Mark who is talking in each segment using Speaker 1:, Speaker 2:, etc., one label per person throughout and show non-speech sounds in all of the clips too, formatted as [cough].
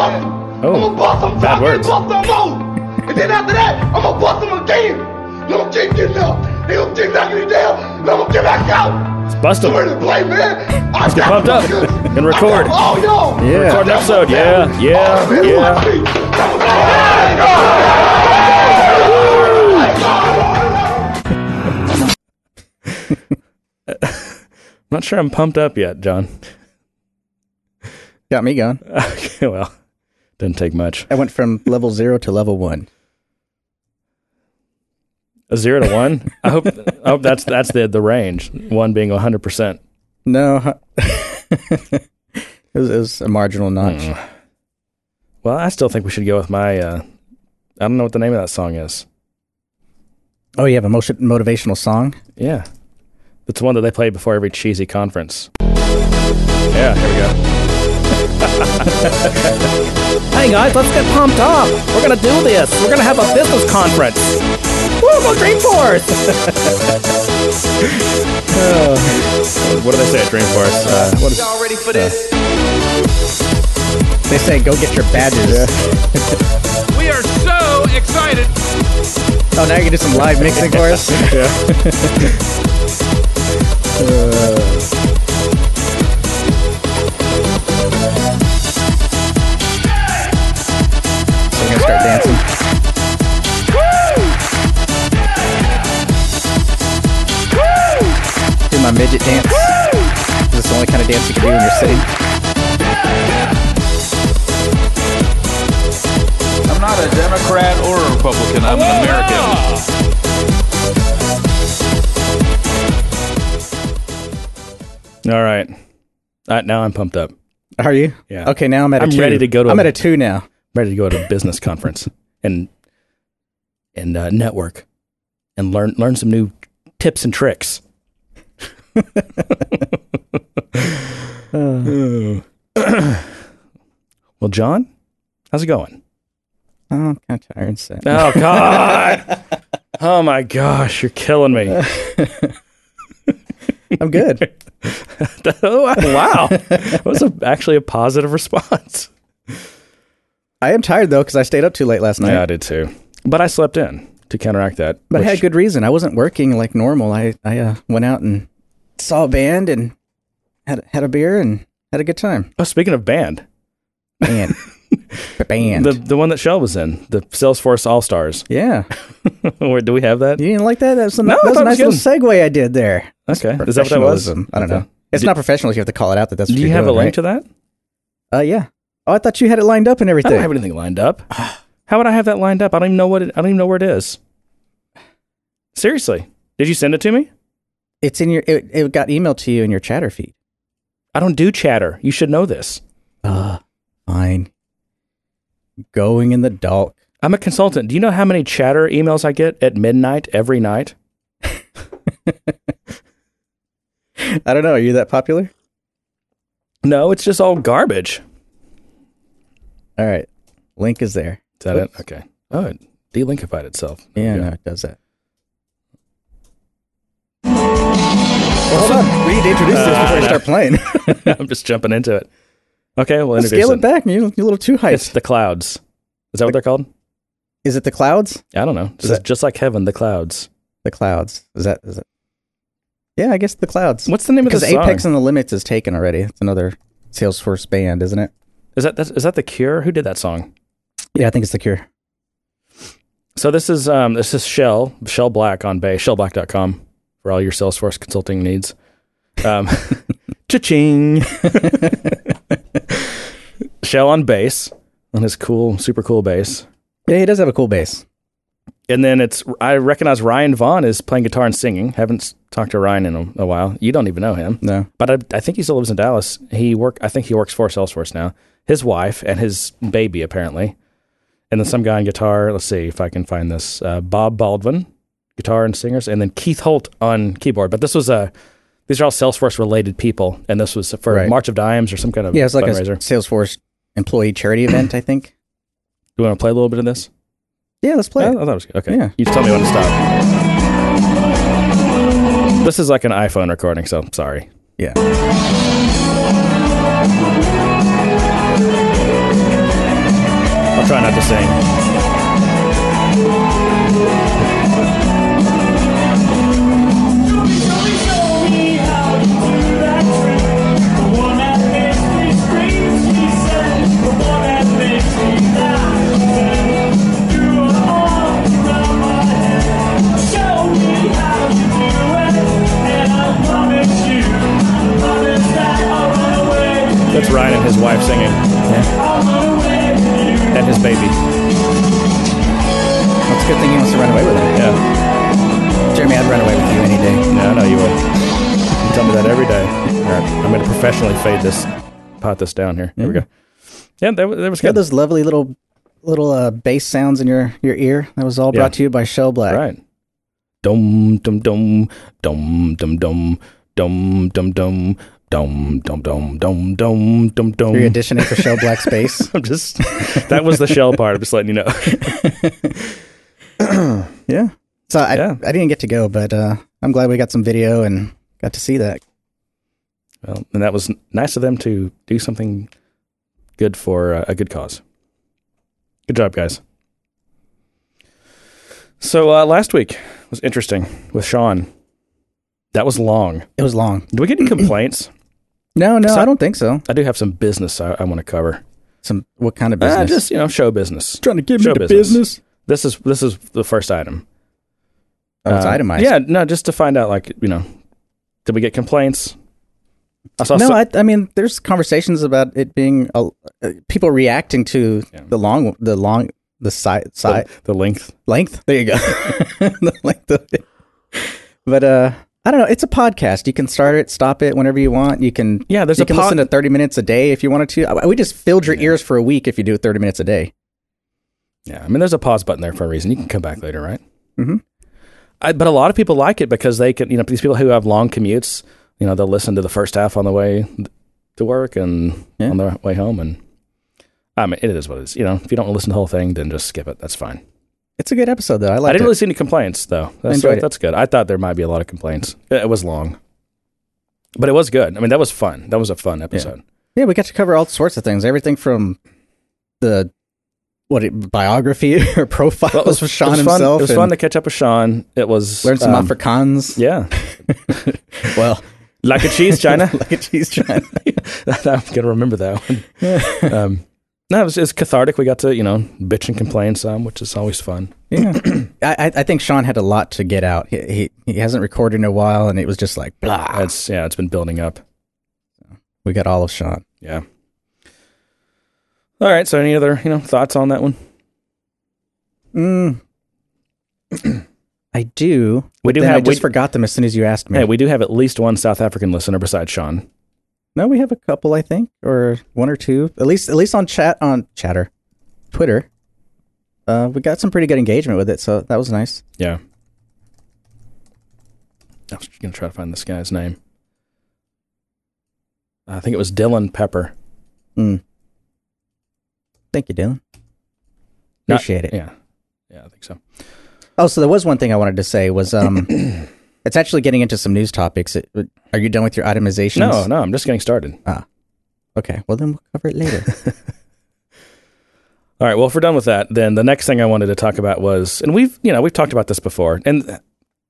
Speaker 1: Oh, bust him.
Speaker 2: Oh,
Speaker 1: I'm gonna bust him.
Speaker 2: bad
Speaker 1: till I
Speaker 2: words.
Speaker 1: bust no more. And then after that, I'm gonna bust him again. And I'm gonna keep getting up. And I'm gonna keep knocking it down. And I'm gonna get back out.
Speaker 2: Let's bust
Speaker 1: So
Speaker 2: him.
Speaker 1: ready to play, man. I
Speaker 2: Let's get
Speaker 1: got
Speaker 2: pumped up and record.
Speaker 1: Oh, got.
Speaker 3: Yeah.
Speaker 2: Record an episode. Yeah, yeah, yeah. [laughs] I'm not sure I'm pumped up yet, John.
Speaker 3: Got me going. [laughs]
Speaker 2: Okay, well, didn't take much.
Speaker 3: I went from [laughs] level zero to level one.
Speaker 2: A zero to one. I hope. I hope that's that's the the range. One being 100. percent
Speaker 3: No, [laughs] it, was, it was a marginal notch.
Speaker 2: Hmm. Well, I still think we should go with my. Uh, I don't know what the name of that song is.
Speaker 3: Oh, you have a motion, motivational song?
Speaker 2: Yeah, it's the one that they play before every cheesy conference. Yeah, here we go. [laughs] hey guys, let's get pumped up. We're gonna do this. We're gonna have a business conference. Woo, go Dreamforce! Uh, [laughs] what do they say at Dreamforce? Uh, what is,
Speaker 4: Y'all ready for this?
Speaker 3: They say go get your badges. [laughs]
Speaker 4: We are so excited.
Speaker 3: Oh, now you can do some live mixing for us? [laughs] So we're start dancing. Do my midget dance. This is the only kind of dance you can do when you're sitting.
Speaker 4: I'm not a Democrat or a Republican. I'm an American.
Speaker 2: all right. All right, now I'm pumped up.
Speaker 3: Are you?
Speaker 2: Yeah.
Speaker 3: Okay, now I'm at a
Speaker 2: I'm
Speaker 3: two.
Speaker 2: ready to go to
Speaker 3: I'm
Speaker 2: a-
Speaker 3: at a two now.
Speaker 2: Ready to go to a business conference and and uh, network and learn learn some new tips and tricks. [sighs] well, John, how's it going?
Speaker 3: Oh, I'm kind of tired. So.
Speaker 2: Oh God! [laughs] oh my gosh, you're killing me!
Speaker 3: I'm good. [laughs]
Speaker 2: oh, wow, that was a, actually a positive response.
Speaker 3: I am tired though because I stayed up too late last night.
Speaker 2: Yeah, I did too, but I slept in to counteract that.
Speaker 3: But I
Speaker 2: which-
Speaker 3: had good reason. I wasn't working like normal. I I uh, went out and saw a band and had had a beer and had a good time.
Speaker 2: Oh, speaking of band,
Speaker 3: Band, [laughs] band.
Speaker 2: The the one that Shell was in, the Salesforce All Stars.
Speaker 3: yeah, [laughs]
Speaker 2: Where do we have that?
Speaker 3: you didn't like that? That's a,
Speaker 2: No,
Speaker 3: that was a nice
Speaker 2: was
Speaker 3: little segue I did there.
Speaker 2: Okay, is that what that was?
Speaker 3: I don't
Speaker 2: Okay.
Speaker 3: know. It's not professional if you have to call it out that that's. What
Speaker 2: Do you have a link
Speaker 3: right?
Speaker 2: to that?
Speaker 3: Uh, yeah. Oh, I thought you had it lined up and everything.
Speaker 2: I don't have anything lined up. [sighs] How would I have that lined up? I don't even know what it, I don't even know where it is. Seriously, did you send it to me?
Speaker 3: It's in your. It, it got emailed to you in your chatter feed.
Speaker 2: I don't do chatter. You should know this.
Speaker 3: Uh, fine. Going in the dark.
Speaker 2: I'm a consultant. Do you know how many chatter emails I get at midnight every night? [laughs]
Speaker 3: I don't know. Are you that popular?
Speaker 2: No, it's just all garbage.
Speaker 3: All right. Link is there.
Speaker 2: Is that it? Okay. Oh, it delinkified itself. There
Speaker 3: Yeah, no, it does that. Well, hold on. We need to introduce this before we start playing. [laughs] [laughs]
Speaker 2: I'm just jumping into it. Okay, we'll
Speaker 3: Let's scale it back. You're, you're a little too high.
Speaker 2: It's the clouds. Is that what they're called?
Speaker 3: Is it the clouds?
Speaker 2: I don't know.
Speaker 3: Is
Speaker 2: Just,
Speaker 3: that-
Speaker 2: just like heaven, the clouds.
Speaker 3: The clouds. Is that? Is it? Yeah, I guess the clouds.
Speaker 2: What's the name
Speaker 3: because
Speaker 2: of the song?
Speaker 3: Because Apex and the Limits is taken already. It's another Salesforce band, isn't it?
Speaker 2: Is that that's, that the Cure? Who did that song?
Speaker 3: Yeah, I think it's the Cure.
Speaker 2: So this is um this is Shell Shell Black on bass shellblack.com for all your Salesforce consulting needs. Um, [laughs] cha-ching. [laughs] Shell on bass on his cool, super cool bass.
Speaker 3: Yeah, he does have a cool bass.
Speaker 2: And then it's I recognize Ryan Vaughn is playing guitar and singing. Haven't talked to Ryan in a, a while. You don't even know him.
Speaker 3: No.
Speaker 2: but I, I think he still lives in Dallas. He work. I think he works for Salesforce now. His wife and his baby apparently, and then some guy on guitar. Let's see if I can find this. Uh, Bob Baldwin, guitar and singers, and then Keith Holt on keyboard. But this was a. These are all Salesforce related people, and this was for
Speaker 3: Right.
Speaker 2: March of Dimes or some kind of
Speaker 3: Yeah, it's like a Salesforce employee charity event, I think.
Speaker 2: Do you want to play a little bit of this?
Speaker 3: Yeah, let's play.
Speaker 2: I, I thought it was good. Okay.
Speaker 3: Yeah.
Speaker 2: You just tell me when to stop. This is like an iPhone recording, so sorry.
Speaker 3: Yeah.
Speaker 2: I'll try not to sing. That's Ryan and his wife singing, and his baby.
Speaker 3: That's a good thing he wants to run away with it.
Speaker 2: Yeah,
Speaker 3: Jeremy, I'd run away with you any day.
Speaker 2: yeah, I know you would. You tell me that every day. All right, I'm going to professionally fade this, pot this down here. Here we go. Yeah, that, that was good.
Speaker 3: those lovely little little uh, bass sounds in your, your ear. That was all
Speaker 2: Yeah.
Speaker 3: brought to you by Shell Black.
Speaker 2: Right. Dum dum dum dum dum dum dum dum dum dum dum dum dum dum dum dum.
Speaker 3: You're auditioning for Shell Black [laughs] Space.
Speaker 2: I'm just that was the shell part. I'm just letting you know. [coughs]
Speaker 3: Yeah. So I
Speaker 2: Yeah.
Speaker 3: I didn't get to go, but uh, I'm glad we got some video and got to see that.
Speaker 2: Well, and that was nice of them to do something good for uh, a good cause. Good job, guys. So uh, last week was interesting with Sean. That was long.
Speaker 3: It was long.
Speaker 2: Do we get any [coughs] complaints?
Speaker 3: No, no,
Speaker 2: So-
Speaker 3: I don't think so.
Speaker 2: I do have some business I, I want to cover.
Speaker 3: Some what kind of
Speaker 2: Uh,
Speaker 3: business?
Speaker 2: just you know, show business.
Speaker 3: trying to give
Speaker 2: Show business. This is this is the first item.
Speaker 3: Oh, it's
Speaker 2: Uh,
Speaker 3: itemized.
Speaker 2: Yeah, no, just to find out, like you know, did we get complaints? I saw
Speaker 3: No,
Speaker 2: some-
Speaker 3: I, I mean, there's conversations about it being a, uh, people reacting to
Speaker 2: Yeah.
Speaker 3: the long, the long, the side, side
Speaker 2: the, the length.
Speaker 3: length. There you go. [laughs] the length of it. But uh, I don't know. It's a podcast. You can start it, stop it whenever you want. You can.
Speaker 2: Yeah, there's
Speaker 3: you
Speaker 2: a
Speaker 3: can
Speaker 2: pod-
Speaker 3: listen to 30 minutes a day if you wanted to. We just filled your ears for a week if you do it 30 minutes a day.
Speaker 2: Yeah, I mean, there's a pause button there for a reason. You can come back later, right?
Speaker 3: Mhm.
Speaker 2: I, but a lot of people like it because they can, you know, these people who have long commutes, you know, they'll listen to the first half on the way to work and
Speaker 3: Yeah.
Speaker 2: on their way home. And I mean, it is what it is. You know, if you don't want to listen to the whole thing, then just skip it. That's fine.
Speaker 3: It's a good episode, though. I
Speaker 2: I didn't
Speaker 3: it.
Speaker 2: really see any complaints, though. That's,
Speaker 3: enjoyed it.
Speaker 2: that's good. I thought there might be a lot of complaints. It, was long, but it was good. I mean, that was fun. That was a fun episode.
Speaker 3: yeah, we got to cover all sorts of things. Everything from the what it, biography [laughs] or profile
Speaker 2: Well, it was,
Speaker 3: of Sean
Speaker 2: it was
Speaker 3: himself.
Speaker 2: Fun. It was fun to catch up with Sean. It was
Speaker 3: learn some
Speaker 2: um,
Speaker 3: Afrikaans.
Speaker 2: Yeah, [laughs]
Speaker 3: Well, [laughs]
Speaker 2: like a cheese, China.
Speaker 3: like a cheese China.
Speaker 2: I'm gonna remember that one. um, no, it was, it was cathartic. We got to you know bitch and complain some, which is always fun.
Speaker 3: Yeah, [clears throat] I, I I think Sean had a lot to get out. He, he he hasn't recorded in a while, and it was just like blah.
Speaker 2: It's yeah, it's been building up.
Speaker 3: We got all of Sean.
Speaker 2: Yeah. All right. So, any other you know thoughts on that one?
Speaker 3: Mm. [clears throat] I do.
Speaker 2: We do have.
Speaker 3: I just
Speaker 2: we,
Speaker 3: forgot them as soon as you asked me.
Speaker 2: hey, we do have at least one South African listener besides Sean.
Speaker 3: No, we have a couple, I think, or one or two. At least at least on chat on chatter, Twitter. Uh, we got some pretty good engagement with it, so that was nice.
Speaker 2: Yeah. I was gonna try to find this guy's name. I think it was Dylan Pepper.
Speaker 3: Mm. Thank you, Dylan.
Speaker 2: Not-
Speaker 3: Appreciate it.
Speaker 2: Yeah. Yeah, I think so.
Speaker 3: Oh, so there was one thing I wanted to say was um, [clears throat] it's actually getting into some news topics. It, are you done with your itemizations?
Speaker 2: No, no, I'm just getting started.
Speaker 3: Ah, Okay, well then we'll cover it later. [laughs] [laughs]
Speaker 2: All right. Well, if we're done with that, then the next thing I wanted to talk about was, and we've, you know, we've talked about this before, and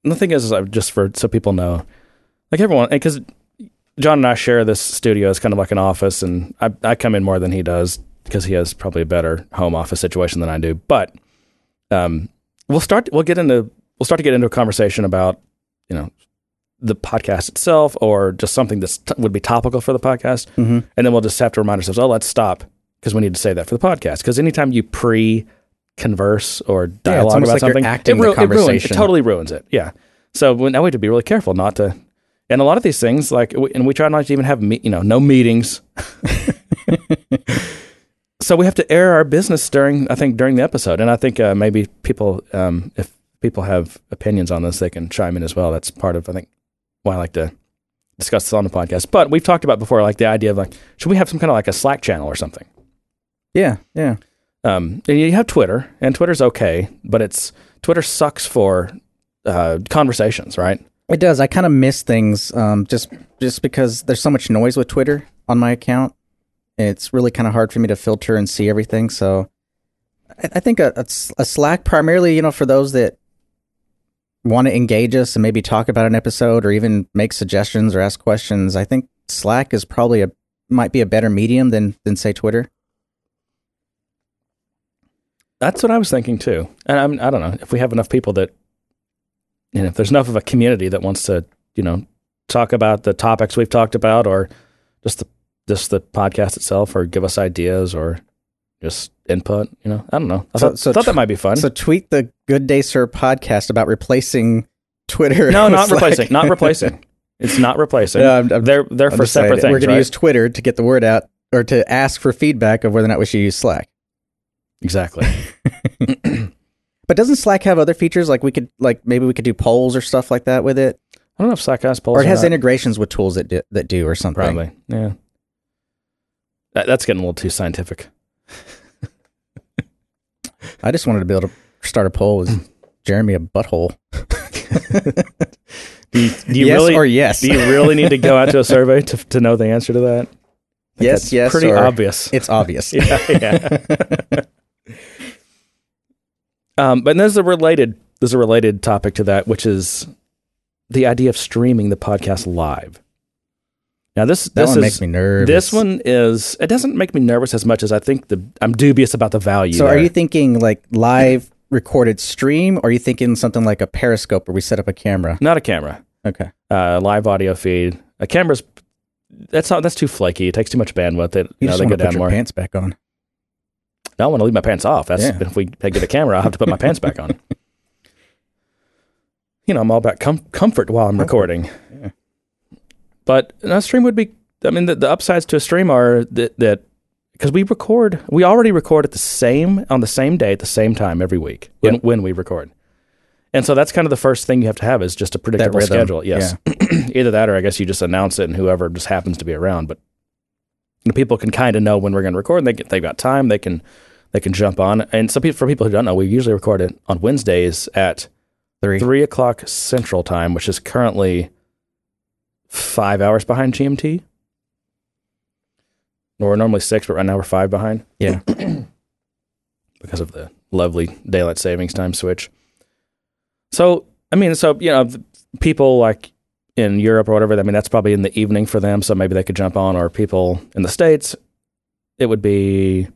Speaker 2: the thing is, is I- just for so people know, like everyone, because John and I share this studio as kind of like an office, and I, I come in more than he does because he has probably a better home office situation than I do. But um, we'll start, we'll get into, we'll start to get into a conversation about, you know, the podcast itself, or just something that would be topical for the podcast,
Speaker 3: hmm
Speaker 2: and then we'll just have to remind ourselves, oh, let's stop because we need to say that for the podcast. Because anytime you pre converse or dialogue
Speaker 3: almost
Speaker 2: about
Speaker 3: like
Speaker 2: something, it,
Speaker 3: the
Speaker 2: it, ruins, it totally ruins it. Yeah. So now we have to be really careful not to. And a lot of these things, like, we- and we try not to even have, me, you know, no meetings. [laughs] so we have to air our business during, I think, during the episode. And I think uh, maybe people, um, if people have opinions on this, they can chime in as well. That's part of, I think, why I like to discuss this on the podcast. But we've talked about before, like the idea of like, should we have some kind of like a Slack channel or something?
Speaker 3: Yeah, yeah.
Speaker 2: Um, and you have Twitter, and Twitter's okay, but it's Twitter sucks for uh, conversations, right?
Speaker 3: It does. I kind of miss things um, just just because there's so much noise with Twitter on my account. It's really kind of hard for me to filter and see everything. So I, I think a Slack primarily, you know, for those that want to engage us and maybe talk about an episode or even make suggestions or ask questions. I think Slack is probably a might be a better medium than than say Twitter.
Speaker 2: That's what I was thinking too. And I'm, I don't know if we have enough people that, and if there's enough of a community that wants to, you know, talk about the topics we've talked about, or just the just the podcast itself, or give us ideas, or just input. You know, I don't know. I
Speaker 3: So-
Speaker 2: thought,
Speaker 3: so
Speaker 2: thought
Speaker 3: tw-
Speaker 2: that might be fun.
Speaker 3: So tweet the Good Day Sir podcast about replacing Twitter.
Speaker 2: no, [laughs] not
Speaker 3: Slack.
Speaker 2: replacing. Not replacing. It's not replacing. [laughs]
Speaker 3: Yeah, I'm- I'm-
Speaker 2: they're they're
Speaker 3: I'm
Speaker 2: for separate things.
Speaker 3: We're going
Speaker 2: right?
Speaker 3: to use Twitter to get the word out or to ask for feedback of whether or not we should use Slack.
Speaker 2: exactly. [laughs] [clears throat]
Speaker 3: But doesn't Slack have other features like we could like maybe we could do polls or stuff like that with it,
Speaker 2: I don't know if Slack has polls
Speaker 3: or it has
Speaker 2: not.
Speaker 3: integrations with tools that do, that do or something.
Speaker 2: Probably. Yeah. That, that's getting a little too scientific. [laughs]
Speaker 3: I just wanted to be able to start a poll. Is Jeremy a butthole? [laughs]
Speaker 2: Do you, do you
Speaker 3: yes
Speaker 2: really
Speaker 3: or yes?
Speaker 2: do you really need to go out to a survey to to know the answer to that?
Speaker 3: Yes, yes.
Speaker 2: Pretty
Speaker 3: or
Speaker 2: obvious.
Speaker 3: It's obvious. [laughs]
Speaker 2: yeah, yeah. um, but there's a related there's a related topic to that, which is the idea of streaming the podcast live. Now this
Speaker 3: That
Speaker 2: this
Speaker 3: one
Speaker 2: is
Speaker 3: makes me nervous.
Speaker 2: this one is it doesn't make me nervous as much as I think the I'm dubious about the value.
Speaker 3: So are you thinking like live recorded stream, or are you thinking something like a Periscope where we set up a camera?
Speaker 2: not a camera?
Speaker 3: Okay.
Speaker 2: uh, live audio feed. A camera's that's not that's too flaky. It takes too much bandwidth. It,
Speaker 3: You
Speaker 2: you know,
Speaker 3: just
Speaker 2: they go down more.
Speaker 3: pants back on.
Speaker 2: I want to leave my pants off. That's
Speaker 3: Yeah.
Speaker 2: if we get a camera, I'll have to put my pants back on. [laughs] You know, I'm all about com- comfort while I'm recording.
Speaker 3: Yeah.
Speaker 2: But a stream would be. I mean, the, the upsides to a stream are that that because we record, we already record at the same on the same day at the same time every week when,
Speaker 3: Yep.
Speaker 2: when we record. And so that's kind of the first thing you have to have is just a predictable schedule. Yes. [clears throat] Either that or I guess you just announce it and whoever just happens to be around. But people can kind of know when we're going to record. And they get, they've got time. They can they can jump on. And some people, for people who don't know, we usually record it on Wednesdays at
Speaker 3: Three.
Speaker 2: three o'clock Central Time, which is currently five hours behind GMT. We're normally six, but right now we're five behind
Speaker 3: Yeah. [clears throat]
Speaker 2: because of the lovely daylight savings time switch. So, I mean, so you know, people like in Europe or whatever. I mean, that's probably in the evening for them, so maybe they could jump on. Or people in the states, it would be,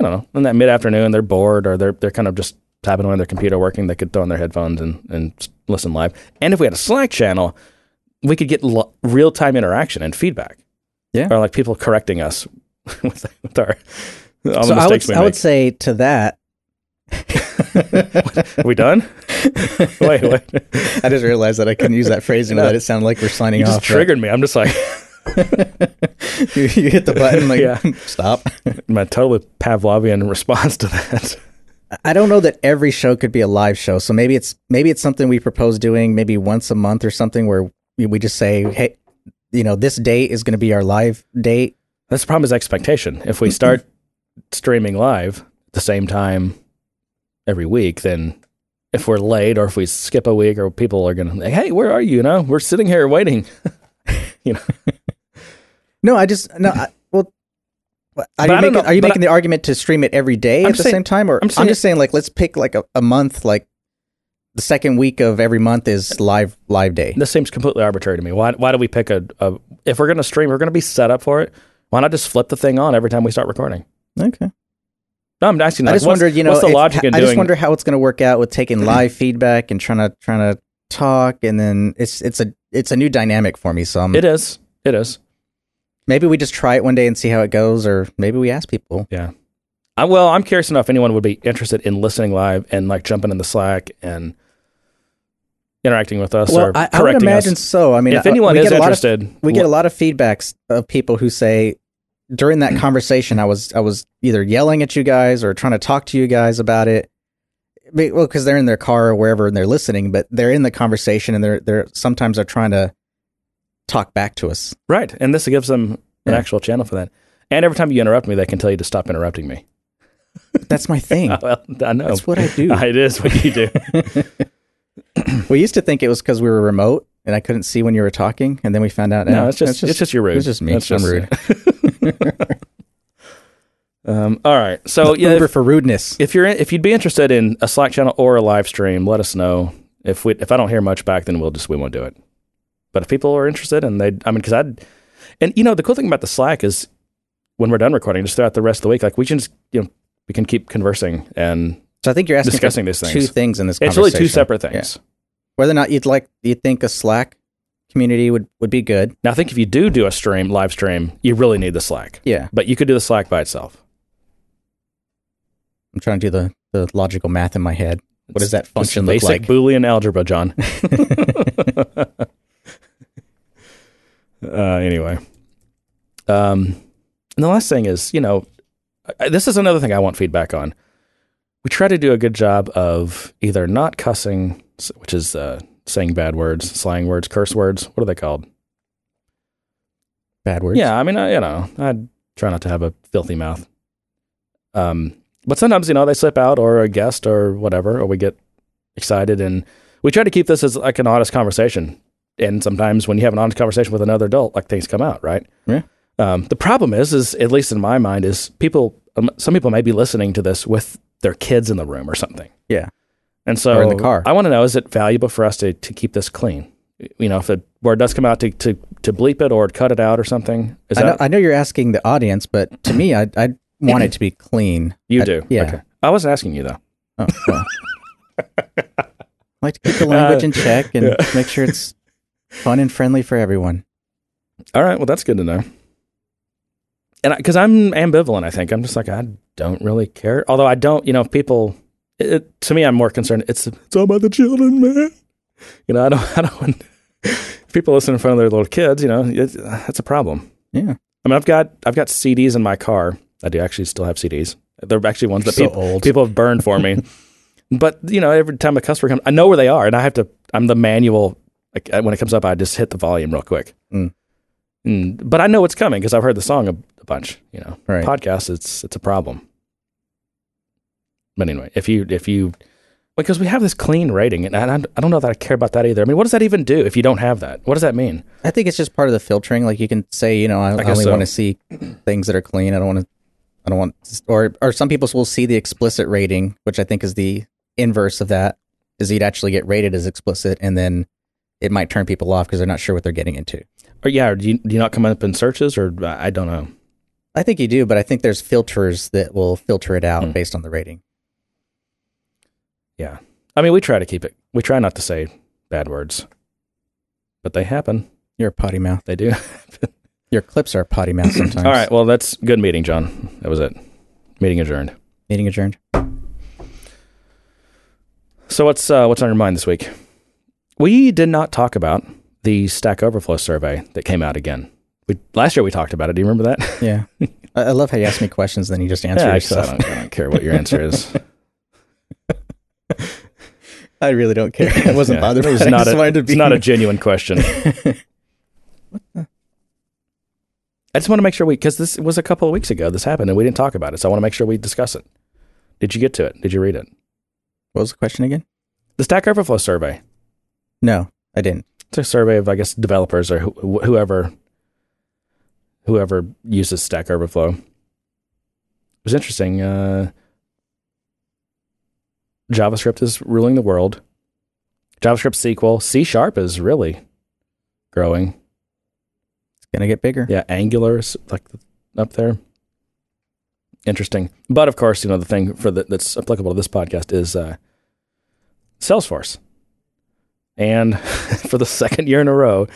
Speaker 2: I don't know, in that mid afternoon. They're bored or they're they're kind of just tapping away on their computer working. They could throw in their headphones and and listen live. And if we had a Slack channel, we could get l- real time interaction and feedback.
Speaker 3: Yeah.
Speaker 2: or like people correcting us [laughs] with, with our all
Speaker 3: so
Speaker 2: the
Speaker 3: I would,
Speaker 2: mistakes we
Speaker 3: I would say to that.
Speaker 2: Are [laughs] we done? [laughs] wait, wait.
Speaker 3: I just realized that I couldn't use that phrasing
Speaker 2: No.
Speaker 3: without it sound like we're signing
Speaker 2: You just
Speaker 3: off.
Speaker 2: triggered me. I'm just like
Speaker 3: you, you hit the button like
Speaker 2: Yeah.
Speaker 3: stop.
Speaker 2: my totally Pavlovian response to that.
Speaker 3: I don't know that every show could be a live show. So maybe it's maybe it's something we propose doing maybe once a month or something where we, just say, hey, you know, this date is going to be our live date.
Speaker 2: That's the problem is expectation. If we mm-hmm. start streaming live at the same time every week, then if we're late or if we skip a week or people are going to like, hey, where are you? You know, we're sitting here waiting. [laughs] You know.
Speaker 3: no, I just no. I, well, are you, making,
Speaker 2: know,
Speaker 3: are you making the argument to stream it every day
Speaker 2: I'm
Speaker 3: at the
Speaker 2: saying-
Speaker 3: same time, or
Speaker 2: I'm
Speaker 3: I'm, just saying like let's pick like a, a month, like the second week of every month is live live day.
Speaker 2: This seems completely arbitrary to me. Why, why do we pick a, a if we're going to stream, we're going to be set up for it. Why not just flip the thing on every time we start recording?
Speaker 3: Okay.
Speaker 2: No, I'm asking.
Speaker 3: I just
Speaker 2: what's-
Speaker 3: wondered, you know,
Speaker 2: what's the logic in
Speaker 3: I
Speaker 2: doing?
Speaker 3: just wonder how it's going to work out with taking live feedback and trying to trying to talk, and then it's it's a it's a new dynamic for me. So I'm,
Speaker 2: it is. It is.
Speaker 3: maybe we just try it one day and see how it goes, or maybe we ask people.
Speaker 2: Yeah. I, well, I'm curious enough. if anyone would be interested in listening live and like jumping in the Slack and interacting with us
Speaker 3: Well,
Speaker 2: or
Speaker 3: I, I would imagine
Speaker 2: us.
Speaker 3: so. I mean,
Speaker 2: if
Speaker 3: uh,
Speaker 2: anyone
Speaker 3: we
Speaker 2: is
Speaker 3: lot of-
Speaker 2: interested,
Speaker 3: we get a lot of feedbacks of people who say during that conversation I was I was either yelling at you guys or trying to talk to you guys about it. Well, because they're in their car or wherever and they're listening, but they're in the conversation and they're they're sometimes they're trying to talk back to us.
Speaker 2: right, and this gives them an
Speaker 3: Yeah.
Speaker 2: actual channel for that. And every time you interrupt me, they can tell you to stop interrupting me.
Speaker 3: That's my thing. [laughs]
Speaker 2: well, I know
Speaker 3: That's what I do. [laughs]
Speaker 2: it is what you do. [laughs]
Speaker 3: we used to think it was because we were remote and I couldn't see when you were talking, and then we found out.
Speaker 2: no,
Speaker 3: eh,
Speaker 2: it's just, it's just you're rude.
Speaker 3: It's just me. I'm
Speaker 2: just-
Speaker 3: rude. [laughs]
Speaker 2: Um, all right. So yeah,
Speaker 3: Uber
Speaker 2: if,
Speaker 3: for rudeness.
Speaker 2: if you're if you'd be interested in a Slack channel or a live stream, let us know. If we if I don't hear much back, then we'll just we won't do it. But if people are interested and they, I mean, because I'd and you know the cool thing about the Slack is when we're done recording, just throughout the rest of the week, like we can just you know we can keep conversing and
Speaker 3: So I think you're asking
Speaker 2: discussing these things.
Speaker 3: two things in this.
Speaker 2: it's really two separate
Speaker 3: Yeah. Whether or not you'd like, you think a Slack community would would be good.
Speaker 2: Now I think if you do do a stream, live stream, you really need the Slack.
Speaker 3: Yeah,
Speaker 2: But you could do the Slack by itself.
Speaker 3: I'm trying to do the the logical math in my head. What does that function look
Speaker 2: basic
Speaker 3: like?
Speaker 2: Boolean algebra, John. [laughs] [laughs] uh, anyway, um, and the last thing is, you know, I, this is another thing I want feedback on. We try to do a good job of either not cussing, which is uh, saying bad words, slang words, curse words. What are they called?
Speaker 3: Bad words.
Speaker 2: Yeah, I mean, I, you know, I try not to have a filthy mouth. Um, but sometimes, you know, they slip out, or a guest, or whatever, or we get excited, and we try to keep this as like an honest conversation. And sometimes, when you have an honest conversation with another adult, like things come out, right?
Speaker 3: Yeah.
Speaker 2: Um, the problem is, is at least in my mind, is people. Um, some people may be listening to this with their kids in the room or something.
Speaker 3: Yeah.
Speaker 2: And so,
Speaker 3: Or in the car.
Speaker 2: I want to know: is it valuable for us to to keep this clean? You know, if a word does come out, to to to bleep it or cut it out or something. Is
Speaker 3: I know, I know you're asking the audience, but to me, I I want it to be clean. [clears throat]
Speaker 2: you
Speaker 3: I-
Speaker 2: do?
Speaker 3: yeah.
Speaker 2: Okay. I wasn't asking you though.
Speaker 3: Oh, well. I like to keep the [laughs] language
Speaker 2: Uh,
Speaker 3: in check and [laughs] make sure it's fun and friendly for everyone.
Speaker 2: All right. Well, that's good to know. And because I'm ambivalent, I think I'm just like I don't really care. Although I don't, you know, if people. It, to me, I'm more concerned. It's it's all about the children, man. You know, I don't. [laughs] I don't. want- If people listen in front of their little kids, you know, it's, that's a problem.
Speaker 3: Yeah.
Speaker 2: I mean, I've got I've got CDs in my car. I do actually still have CDs. They're actually ones that
Speaker 3: So
Speaker 2: people people have burned for me. [laughs] but you know, every time a customer comes, I know where they are, and I have to. I'm the manual. Like uh, when it comes up, I just hit the volume real quick.
Speaker 3: Mm.
Speaker 2: Mm, but I know it's coming because I've heard the song a, a bunch. You know,
Speaker 3: Right.
Speaker 2: podcasts. It's it's a problem. But anyway, if you if you because we have this clean rating, and I, I don't know that I care about that either. I mean, what does that even do if you don't have that? What does that mean?
Speaker 3: I think it's just part of the filtering. Like you can say, you know, I, I,
Speaker 2: guess
Speaker 3: only
Speaker 2: so.
Speaker 3: want to see things that are clean. I don't want to. I don't want. Or or some people will see the explicit rating, which I think is the inverse of that. Is you'd actually get rated as explicit, and then it might turn people off because they're not sure what they're getting into.
Speaker 2: Or yeah, or do you do you not come up in searches, or I don't know.
Speaker 3: I think you do, but I think there's filters that will filter it out
Speaker 2: Hmm.
Speaker 3: based on the rating.
Speaker 2: Yeah. I mean, we try to keep it. We try not to say bad words, but they happen.
Speaker 3: You're a potty mouth.
Speaker 2: They do. [laughs]
Speaker 3: Your clips are potty mouth sometimes.
Speaker 2: All right. Well, that's good meeting, John. That was it. Meeting adjourned.
Speaker 3: Meeting adjourned.
Speaker 2: So what's uh, what's on your mind this week? We did not talk about the Stack Overflow survey that came out again. We, last year we talked about it. Do you remember that?
Speaker 3: Yeah. [laughs] I, I love how you ask me questions, then you just answer
Speaker 2: Yeah, I, just- I
Speaker 3: yourself.
Speaker 2: don't, I don't care what your answer is. [laughs]
Speaker 3: I really don't care. [laughs] I wasn't
Speaker 2: Yeah,
Speaker 3: bothered.
Speaker 2: It was
Speaker 3: by it. I
Speaker 2: not
Speaker 3: just
Speaker 2: a,
Speaker 3: wanted
Speaker 2: it's
Speaker 3: be-
Speaker 2: not a genuine question. [laughs] I just want to make sure we, because this was a couple of weeks ago, this happened and we didn't talk about it. So I want to make sure we discuss it. Did you get to it? Did you read it?
Speaker 3: What was the question again?
Speaker 2: The Stack Overflow survey.
Speaker 3: No, I didn't.
Speaker 2: It's a survey of, I guess, developers or wh- whoever whoever uses Stack Overflow. It was interesting. Uh, JavaScript is ruling the world. JavaScript SQL, C Sharp is really growing.
Speaker 3: It's gonna get bigger.
Speaker 2: Yeah, Angular is like up there. Interesting, but of course, you know the thing for the, that's applicable to this podcast is uh, Salesforce, and [laughs] for the second year in a row,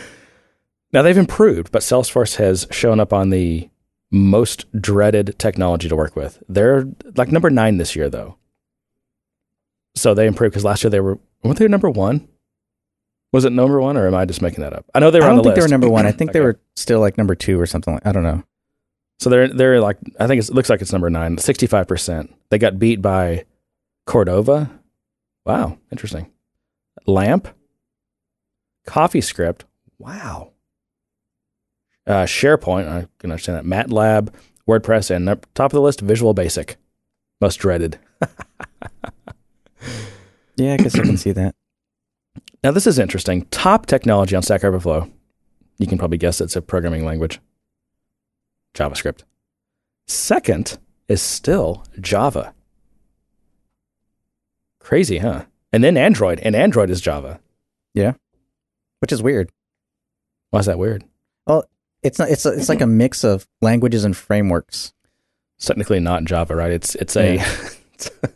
Speaker 2: now they've improved, but Salesforce has shown up on the most dreaded technology to work with. They're like number nine this year, though. So they improved because last year they were weren't they number one? Was it number one, or am I just making that up? I know they were
Speaker 3: I don't
Speaker 2: the
Speaker 3: think they were number one. I think [clears throat] they were still like number two or something. Like I don't know.
Speaker 2: So they're they're like I think it's, it looks like it's number nine, 65 percent. They got beat by Cordova. Wow, interesting. Lamp, CoffeeScript. Wow. Uh, SharePoint. I can understand that. MATLAB, WordPress, and top of the list, Visual Basic. Most dreaded. [laughs]
Speaker 3: Yeah, I guess I can see that.
Speaker 2: Now this is interesting. Top technology on Stack Overflow. You can probably guess it's a programming language. JavaScript. Second is still Java. Crazy, huh? And then Android, and Android is Java.
Speaker 3: Yeah. Which is weird.
Speaker 2: Why is that weird?
Speaker 3: Well, it's not it's a, it's like a mix of languages and frameworks.
Speaker 2: It's technically not Java, right? It's it's a [laughs]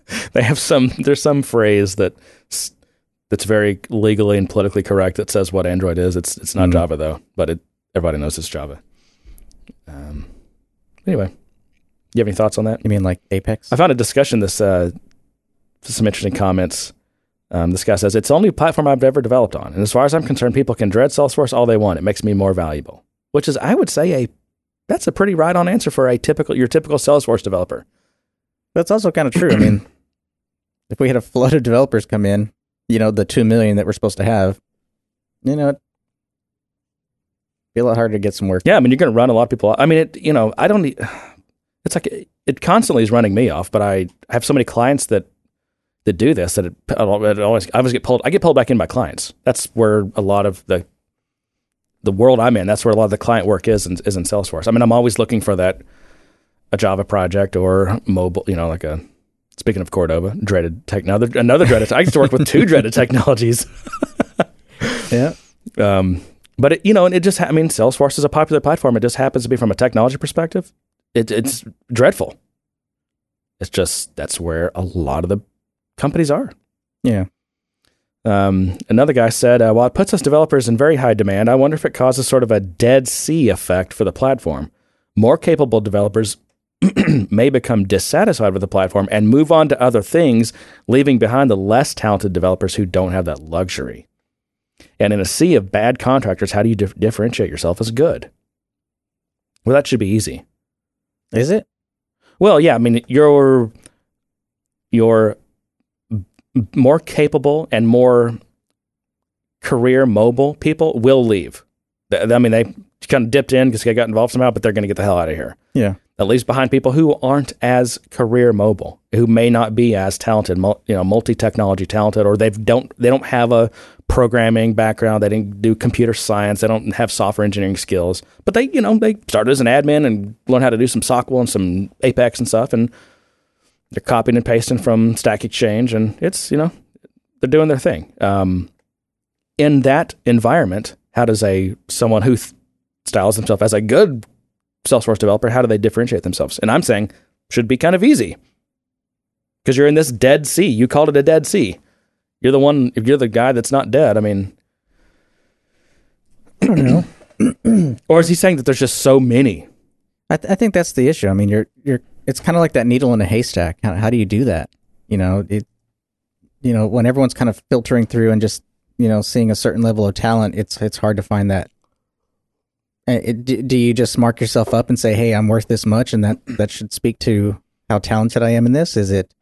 Speaker 2: [laughs] they have some there's some phrase that that's very legally and politically correct that says what Android is. It's it's not
Speaker 3: Mm.
Speaker 2: Java though, but it everybody knows it's Java. Um, anyway, you have any thoughts on that?
Speaker 3: You mean like Apex?
Speaker 2: I found a discussion this uh, some interesting comments. Um, this guy says it's the only platform I've ever developed on, and as far as I'm concerned, people can dread Salesforce all they want. It makes me more valuable, which is I would say a that's a pretty right on answer for a typical your typical Salesforce developer.
Speaker 3: That's also kind of true. I mean, [clears throat] if we had a flood of developers come in, you know, the two million that we're supposed to have, you know, it'd be a lot harder to get some work.
Speaker 2: Yeah, I mean you're going to run a lot of people. Off. I mean it. You know I don't. need [sighs] It's like it, it constantly is running me off, but I have so many clients that that do this that it, it always I always get pulled. I get pulled back in by clients. That's where a lot of the the world I'm in. That's where a lot of the client work is in, is in Salesforce. I mean I'm always looking for that a Java project or mobile. You know like a speaking of Cordova, dreaded tech. Another another dreaded. I used to work with two dreaded [laughs] technologies.
Speaker 3: Yeah.
Speaker 2: Um, but it, you know, and it just I mean, Salesforce is a popular platform. It just happens to be from a technology perspective. It, it's dreadful. It's just that's where a lot of the companies are.
Speaker 3: Yeah.
Speaker 2: Um, another guy said, uh, while it puts us developers in very high demand, I wonder if it causes sort of a dead sea effect for the platform. More capable developers [clears throat] may become dissatisfied with the platform and move on to other things, leaving behind the less talented developers who don't have that luxury. And in a sea of bad contractors, how do you dif- differentiate yourself as good? Well, that should be easy.
Speaker 3: Is it?
Speaker 2: Well, yeah, I mean, you're you're more capable and more career mobile people will leave. I mean, they kind of dipped in because they got involved somehow, but they're going to get the hell out of here.
Speaker 3: Yeah.
Speaker 2: That leaves behind people who aren't as career mobile, who may not be as talented, you know, multi technology talented, or they don't they don't have a programming background. They didn't do computer science. They don't have software engineering skills. But they, you know, they started as an admin and learned how to do some SQL and some Apex and stuff, and they're copying and pasting from Stack Exchange, and it's you know they're doing their thing. Um, in that environment, how does a someone who th- styles themselves as a good Salesforce developer, how do they differentiate themselves? And I'm saying should be kind of easy because you're in this dead sea. You called it a dead sea. You're the one. If you're the guy that's not dead, I mean,
Speaker 3: I don't know. [clears throat]
Speaker 2: or is he saying that there's just so many?
Speaker 3: I, th- I think that's the issue. I mean, you're you're. It's kind of like that needle in a haystack. How, how do you do that? You know, it. You know, when everyone's kind of filtering through and just you know seeing a certain level of talent, it's it's hard to find that. Uh, do, you just mark yourself up and say, "Hey, I'm worth this much," and that that should speak to how talented I am in this? Is it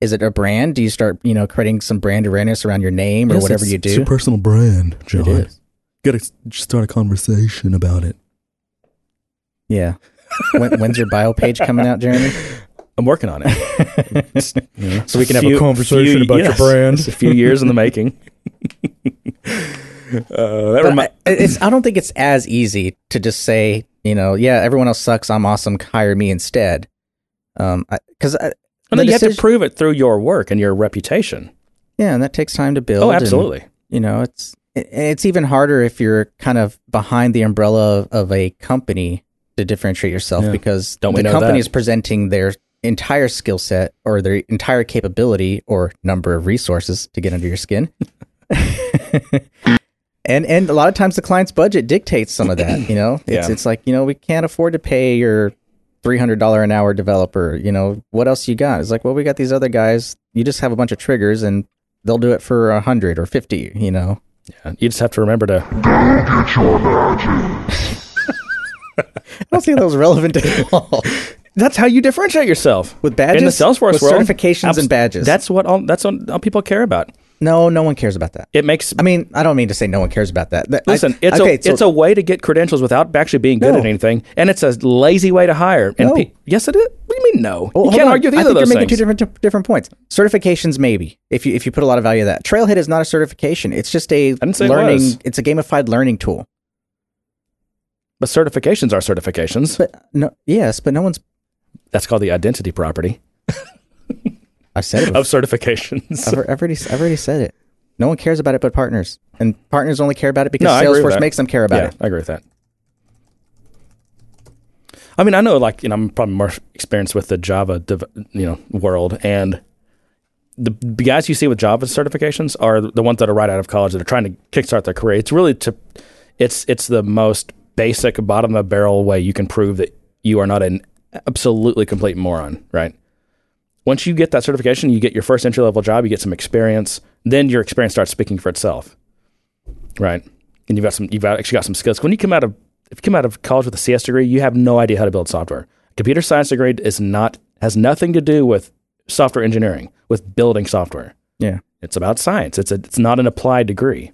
Speaker 3: is it a brand? Do you start you know creating some brand awareness around your name or whatever you do?
Speaker 5: personal brand, John.
Speaker 3: It is.
Speaker 5: Got to start a conversation about it.
Speaker 3: Yeah. when, when's your bio page coming out, Jeremy?
Speaker 2: I'm working on it.
Speaker 5: So we can have a conversation about your brand.
Speaker 2: It's a few years in the making. [laughs] [laughs] uh, that remi-
Speaker 3: I, it's, I don't think it's as easy to just say, you know, yeah, everyone else sucks. I'm awesome. Hire me instead. Um, because
Speaker 2: I
Speaker 3: the
Speaker 2: think you have to prove it through your work and your reputation.
Speaker 3: yeah, and that takes time to build.
Speaker 2: Oh,
Speaker 3: and,
Speaker 2: absolutely.
Speaker 3: you know, it's it- it's even harder if you're kind of behind the umbrella of, of a company to differentiate yourself
Speaker 2: Yeah.
Speaker 3: because
Speaker 2: Don't
Speaker 3: the company
Speaker 2: that?
Speaker 3: is presenting their entire skill set or their entire capability or number of resources to get under your skin. [laughs] and and a lot of times the client's budget dictates some of that, [clears throat] you know. It's
Speaker 2: Yeah.
Speaker 3: it's like, you know, we can't afford to pay your $300 an hour developer, you know. What else you got? It's like, well, we got these other guys. You just have a bunch of triggers and they'll do it for a 100 or 50, you know.
Speaker 2: Yeah, you just have to remember to. [laughs]
Speaker 3: I don't think that was relevant at all.
Speaker 2: That's how you differentiate yourself
Speaker 3: With badges?
Speaker 2: in the Salesforce
Speaker 3: With
Speaker 2: world.
Speaker 3: certifications
Speaker 2: abs-
Speaker 3: and badges.
Speaker 2: That's what all. That's what all people care about.
Speaker 3: No, no one cares about that.
Speaker 2: It makes.
Speaker 3: I mean, I don't mean to say no one cares about that. That- I-
Speaker 2: Listen, it's
Speaker 3: okay,
Speaker 2: a
Speaker 3: so-
Speaker 2: it's a way to get credentials without actually being good
Speaker 3: No.
Speaker 2: at anything, and it's a lazy way to hire. And
Speaker 3: No.
Speaker 2: pe- yes, it is. What do you mean no?
Speaker 3: Well,
Speaker 2: you can't
Speaker 3: on.
Speaker 2: argue with
Speaker 3: I
Speaker 2: either
Speaker 3: think
Speaker 2: of those
Speaker 3: you're making
Speaker 2: things.
Speaker 3: two different different points. Certifications, maybe if you if you put a lot of value to that. Trailhead is not a certification. It's just a
Speaker 2: didn't it
Speaker 3: learning. It's a gamified learning tool.
Speaker 2: but certifications are certifications.
Speaker 3: But no, yes, but no one's
Speaker 2: That's called the identity property [laughs]
Speaker 3: I said it.
Speaker 2: of certifications.
Speaker 3: I've, I've already I've already said it. No one cares about it but partners, and partners only care about it because
Speaker 2: No, I agree with
Speaker 3: Salesforce
Speaker 2: that.
Speaker 3: makes them care about
Speaker 2: yeah,
Speaker 3: it.
Speaker 2: I agree with that. I mean, I know, like you know, I'm probably more experienced with the Java, dev, you know, world, and the, the guys you see with Java certifications are the ones that are right out of college that are trying to kickstart their career. It's really to, it's it's the most basic, bottom of the barrel way you can prove that you are not an absolutely complete moron, right? Once you get that certification, you get your first entry level job, you get some experience, then your experience starts speaking for itself, right? And you've got some, you've actually got some skills. When you come out of, if you come out of college with a CS degree, you have no idea how to build software. Computer science degree is not has nothing to do with software engineering, with building software.
Speaker 3: Yeah.
Speaker 2: It's about science. It's a, it's not an applied degree.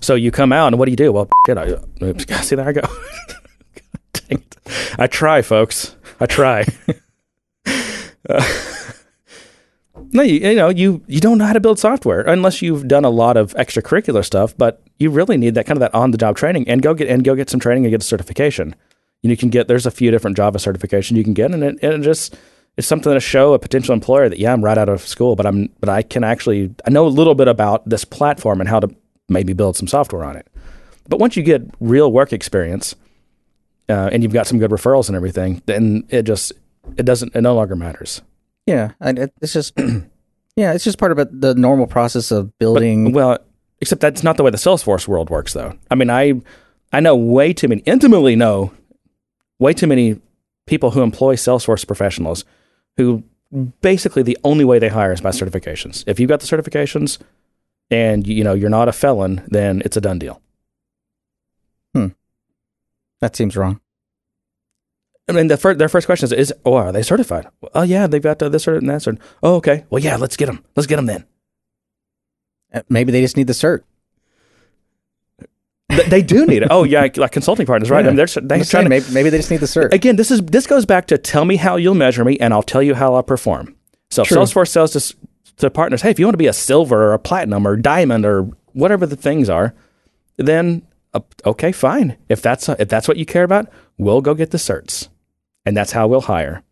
Speaker 2: So you come out and what do you do? Well, shit, I, oops, [laughs] see there I go. [laughs] Dang it. I try, folks. I try. [laughs] [laughs] No, you, you know you you don't know how to build software unless you've done a lot of extracurricular stuff. But you really need that kind of that on the job training and go get and go get some training and get a certification. You can get there's a few different Java certifications you can get, and it, and it just it's something to show a potential employer that yeah I'm right out of school, but I'm but I can actually I know a little bit about this platform and how to maybe build some software on it. But once you get real work experience uh, and you've got some good referrals and everything, then it just it doesn't it no longer matters.
Speaker 3: Yeah, and it's just [clears throat] yeah, it's just part of the normal process of
Speaker 2: But,
Speaker 3: building.
Speaker 2: well, except that's not the way the Salesforce world works, though. I mean, I I know way too many, intimately know way too many people who employ Salesforce professionals who basically the only way they hire is by certifications. If you've got the certifications and you know you're not a felon, then it's a done deal. Hmm.
Speaker 3: That seems wrong.
Speaker 2: I mean, the their first question is, is, "Oh, are they certified?" Oh, yeah, they've got uh, this or and that. Or, oh, okay. Well, yeah, let's get them. Let's get them then.
Speaker 3: Uh, Maybe they just need the cert.
Speaker 2: They do need it. Oh, yeah, like consulting partners, right?
Speaker 3: Yeah.
Speaker 2: I mean, they're, they're trying
Speaker 3: saying,
Speaker 2: to,
Speaker 3: maybe, maybe they just need the cert.
Speaker 2: again, this is this goes back to tell me how you'll measure me, and I'll tell you how I'll perform. So if
Speaker 3: True.
Speaker 2: Salesforce sells to, to partners, hey, if you want to be a silver or a platinum or diamond or whatever the things are, then uh, okay, fine. If that's if that's what you care about, we'll go get the certs, and that's how we'll hire.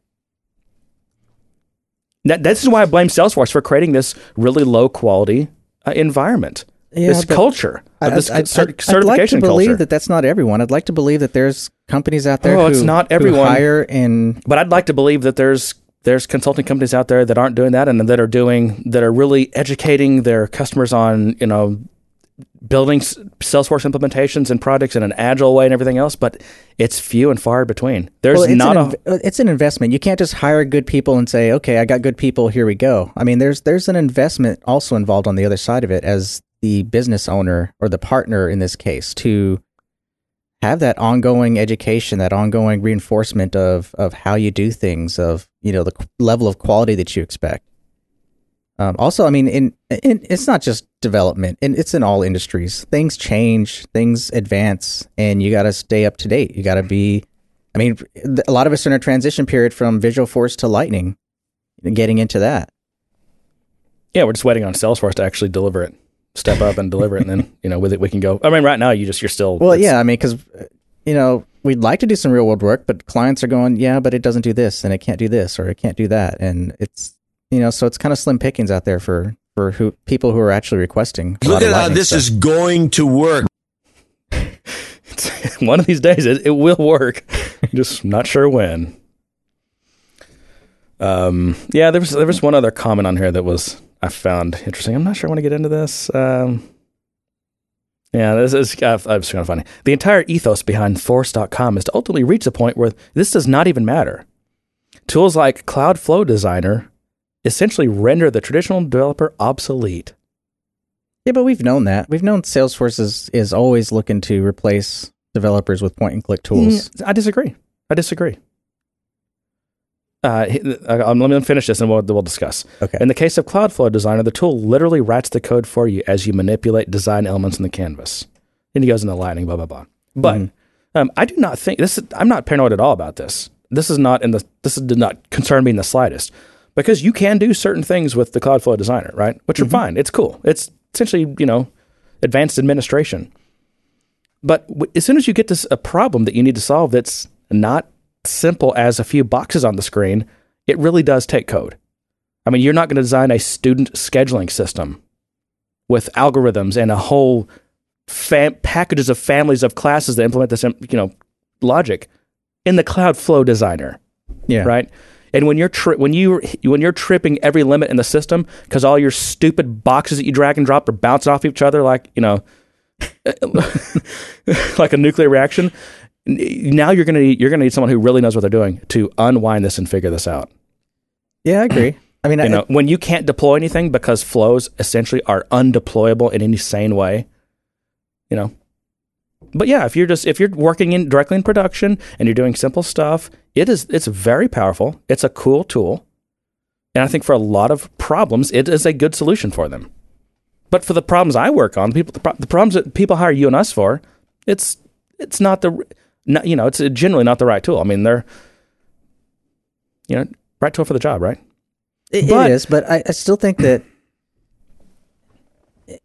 Speaker 2: That, this is why I blame Salesforce for creating this really low quality uh, environment,
Speaker 3: Yeah,
Speaker 2: this culture,
Speaker 3: I-
Speaker 2: this
Speaker 3: I- I-
Speaker 2: cer-
Speaker 3: I'd like to believe
Speaker 2: culture.
Speaker 3: that that's not everyone. I'd like to believe that there's companies out there
Speaker 2: Oh,
Speaker 3: who,
Speaker 2: it's not everyone.
Speaker 3: hire and
Speaker 2: But I'd like to believe that there's there's consulting companies out there that aren't doing that and that are doing that are really educating their customers on you know building Salesforce implementations and projects in an agile way and everything else. But it's few and far between. There's
Speaker 3: Well,
Speaker 2: not
Speaker 3: an
Speaker 2: a
Speaker 3: inv- uh, it's an investment. You can't just hire good people and say, "Okay, I got good people. Here we go." I mean, there's there's an investment also involved on the other side of it as the business owner or the partner in this case to have that ongoing education, that ongoing reinforcement of of how you do things, of you know the level of quality that you expect. Um, also, I mean, in, in it's not just development, and it's in all industries. Things change, things advance, and you got to stay up to date. You got to be I mean, a lot of us are in a transition period from Visualforce to Lightning, getting into that.
Speaker 2: yeah. We're just waiting on Salesforce to actually deliver it, step up and deliver it, and then [laughs] you know with it we can go. I mean, right now you just you're still
Speaker 3: Well, yeah, I mean, because you know we'd like to do some real world work, but clients are going, yeah, but it doesn't do this, and it can't do this, or it can't do that, and it's you know, so it's kind of slim pickings out there for for who people who are actually requesting.
Speaker 6: Look at how this
Speaker 3: stuff.
Speaker 6: is going to work. [laughs]
Speaker 2: one of these days it, it will work. [laughs] Just not sure when. Um, yeah, there was there was one other comment on here that was I found interesting. I'm not sure I want to get into this. Um, yeah, this is uh, I'm just kind of funny. The entire ethos behind Force.com is to ultimately reach the point where this does not even matter. Tools like Cloud Flow Designer essentially render the traditional developer obsolete.
Speaker 3: Yeah, but we've known that. We've known Salesforce is, is always looking to replace developers with point and click tools.
Speaker 2: Mm, I disagree. I disagree. Uh, uh, um, let me finish this and we'll, we'll discuss.
Speaker 3: Okay.
Speaker 2: In the case of Cloudflow Designer, the tool literally writes the code for you as you manipulate design elements in the canvas. And he goes into Lightning, blah blah blah. But
Speaker 3: Mhm.
Speaker 2: um, I do not think this. Is, I'm not paranoid at all about this. This is not in the. This did not concern me in the slightest because you can do certain things with the Cloudflow Designer, right? Which are mm-hmm. fine. It's cool. It's essentially you know advanced administration. But w- as soon as you get to a problem that you need to solve that's not simple as a few boxes on the screen, it really does take code. I mean, you're not going to design a student scheduling system with algorithms and a whole fam- packages of families of classes that implement this, you know, logic in the Cloudflow designer.
Speaker 3: Yeah.
Speaker 2: Right. And when you're tri- when you when you're tripping every limit in the system because all your stupid boxes that you drag and drop are bouncing off each other like you know [laughs] like a nuclear reaction, now you're gonna need, you're gonna need someone who really knows what they're doing to unwind this and figure this out.
Speaker 3: Yeah, I agree. [clears throat] I mean,
Speaker 2: You
Speaker 3: I,
Speaker 2: know, when you can't deploy anything because flows essentially are undeployable in any sane way, you know. But yeah, if you're just if you're working in directly in production and you're doing simple stuff, it is it's very powerful. It's a cool tool. And I think for a lot of problems, it is a good solution for them. But for the problems I work on, people the, pro- the problems that people hire you and us for, it's it's not the not, you know, it's generally not the right tool. I mean, they're you know, right tool for the job, right?
Speaker 3: It,
Speaker 2: But-
Speaker 3: it is, but I, I still think that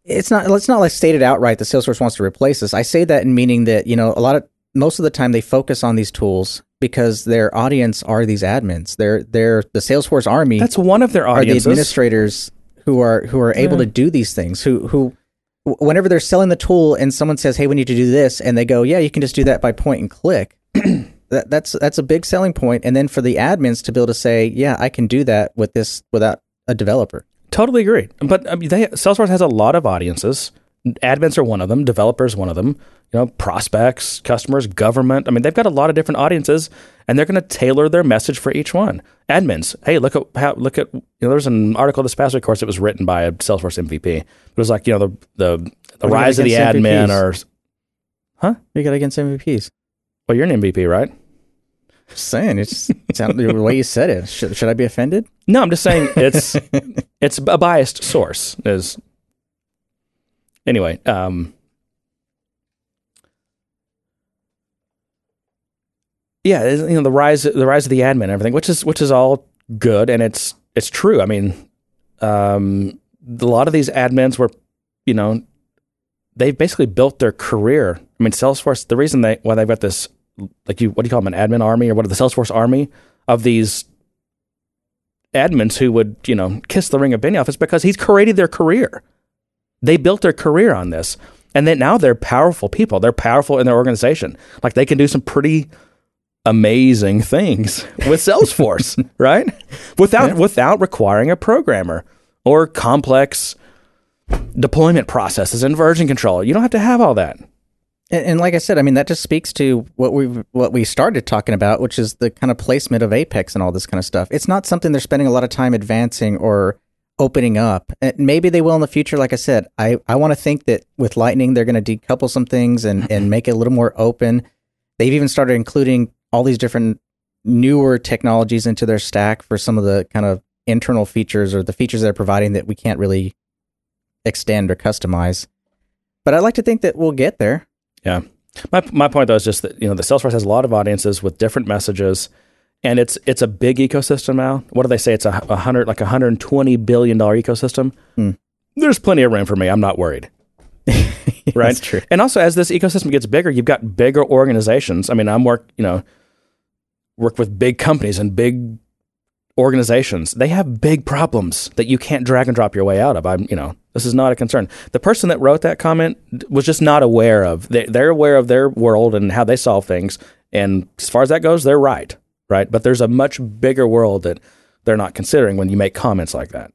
Speaker 3: it's not. It's not like stated outright that Salesforce wants to replace this. I say that in meaning that you know a lot of most of the time they focus on these tools because their audience are these admins. They're they're the Salesforce army
Speaker 2: That's one of their audiences.
Speaker 3: are the administrators who are who are able to do these things. Who who whenever they're selling the tool and someone says, "Hey, we need to do this," and they go, "Yeah, you can just do that by point and click." [clears throat] that, that's that's a big selling point. And then for the admins to be able to say, "Yeah, I can do that with this without a developer."
Speaker 2: Totally agree. But I mean, they, Salesforce has a lot of audiences. Admins are one of them. Developers one of them. You know, prospects, customers, government. I mean, they've got a lot of different audiences, and they're going to tailor their message for each one. Admins, hey, look at how look at. You know, there was an article this past week, of course, it was written by a Salesforce MVP. It was like you know the the, the
Speaker 3: What do you
Speaker 2: rise of the admin,
Speaker 3: MVPs?
Speaker 2: or
Speaker 3: do you got against MVPs?
Speaker 2: well, you're an MVP, right?
Speaker 3: Just saying, it's sounded the way you said it. Should, should I be offended?
Speaker 2: No, I'm just saying it's [laughs] it's a biased source. Is anyway. Um, yeah, you know the rise the rise of the admin and everything, which is which is all good and it's it's true. I mean, um, a lot of these admins were, you know, they've basically built their career. I mean, Salesforce. The reason they why they've got this like you what do you call them an admin army or what the Salesforce army of these admins who would, you know, kiss the ring of Benioff is because he's created their career. They built their career on this. And then now they're powerful people. They're powerful in their organization. Like they can do some pretty amazing things [laughs] with Salesforce, [laughs] right? Without without requiring a programmer or complex deployment processes and version control. You don't have to have all that.
Speaker 3: And, and like I said, I mean that just speaks to what we what we started talking about, which is the kind of placement of Apex and all this kind of stuff. It's not something they're spending a lot of time advancing or opening up. And maybe they will in the future. Like I said, I, I want to think that with Lightning they're going to decouple some things and and make it a little more open. They've even started including all these different newer technologies into their stack for some of the kind of internal features or the features they're providing that we can't really extend or customize. But I'd like to think that we'll get there.
Speaker 2: Yeah. My my point though is just that you know the Salesforce has a lot of audiences with different messages, and it's it's a big ecosystem now. What do they say? It's a, a hundred like a hundred and twenty billion dollar ecosystem.
Speaker 3: Hmm.
Speaker 2: There's plenty of room for me. I'm not worried. [laughs] right.
Speaker 3: That's true.
Speaker 2: And also, as this ecosystem gets bigger, you've got bigger organizations. I mean, I'm work you know work with big companies and big organizations. They have big problems that you can't drag and drop your way out of. I'm you know this is not a concern. The person that wrote that comment was just not aware of. They, they're aware of their world and how they solve things. And as far as that goes, they're right. Right. But there's a much bigger world that they're not considering when you make comments like that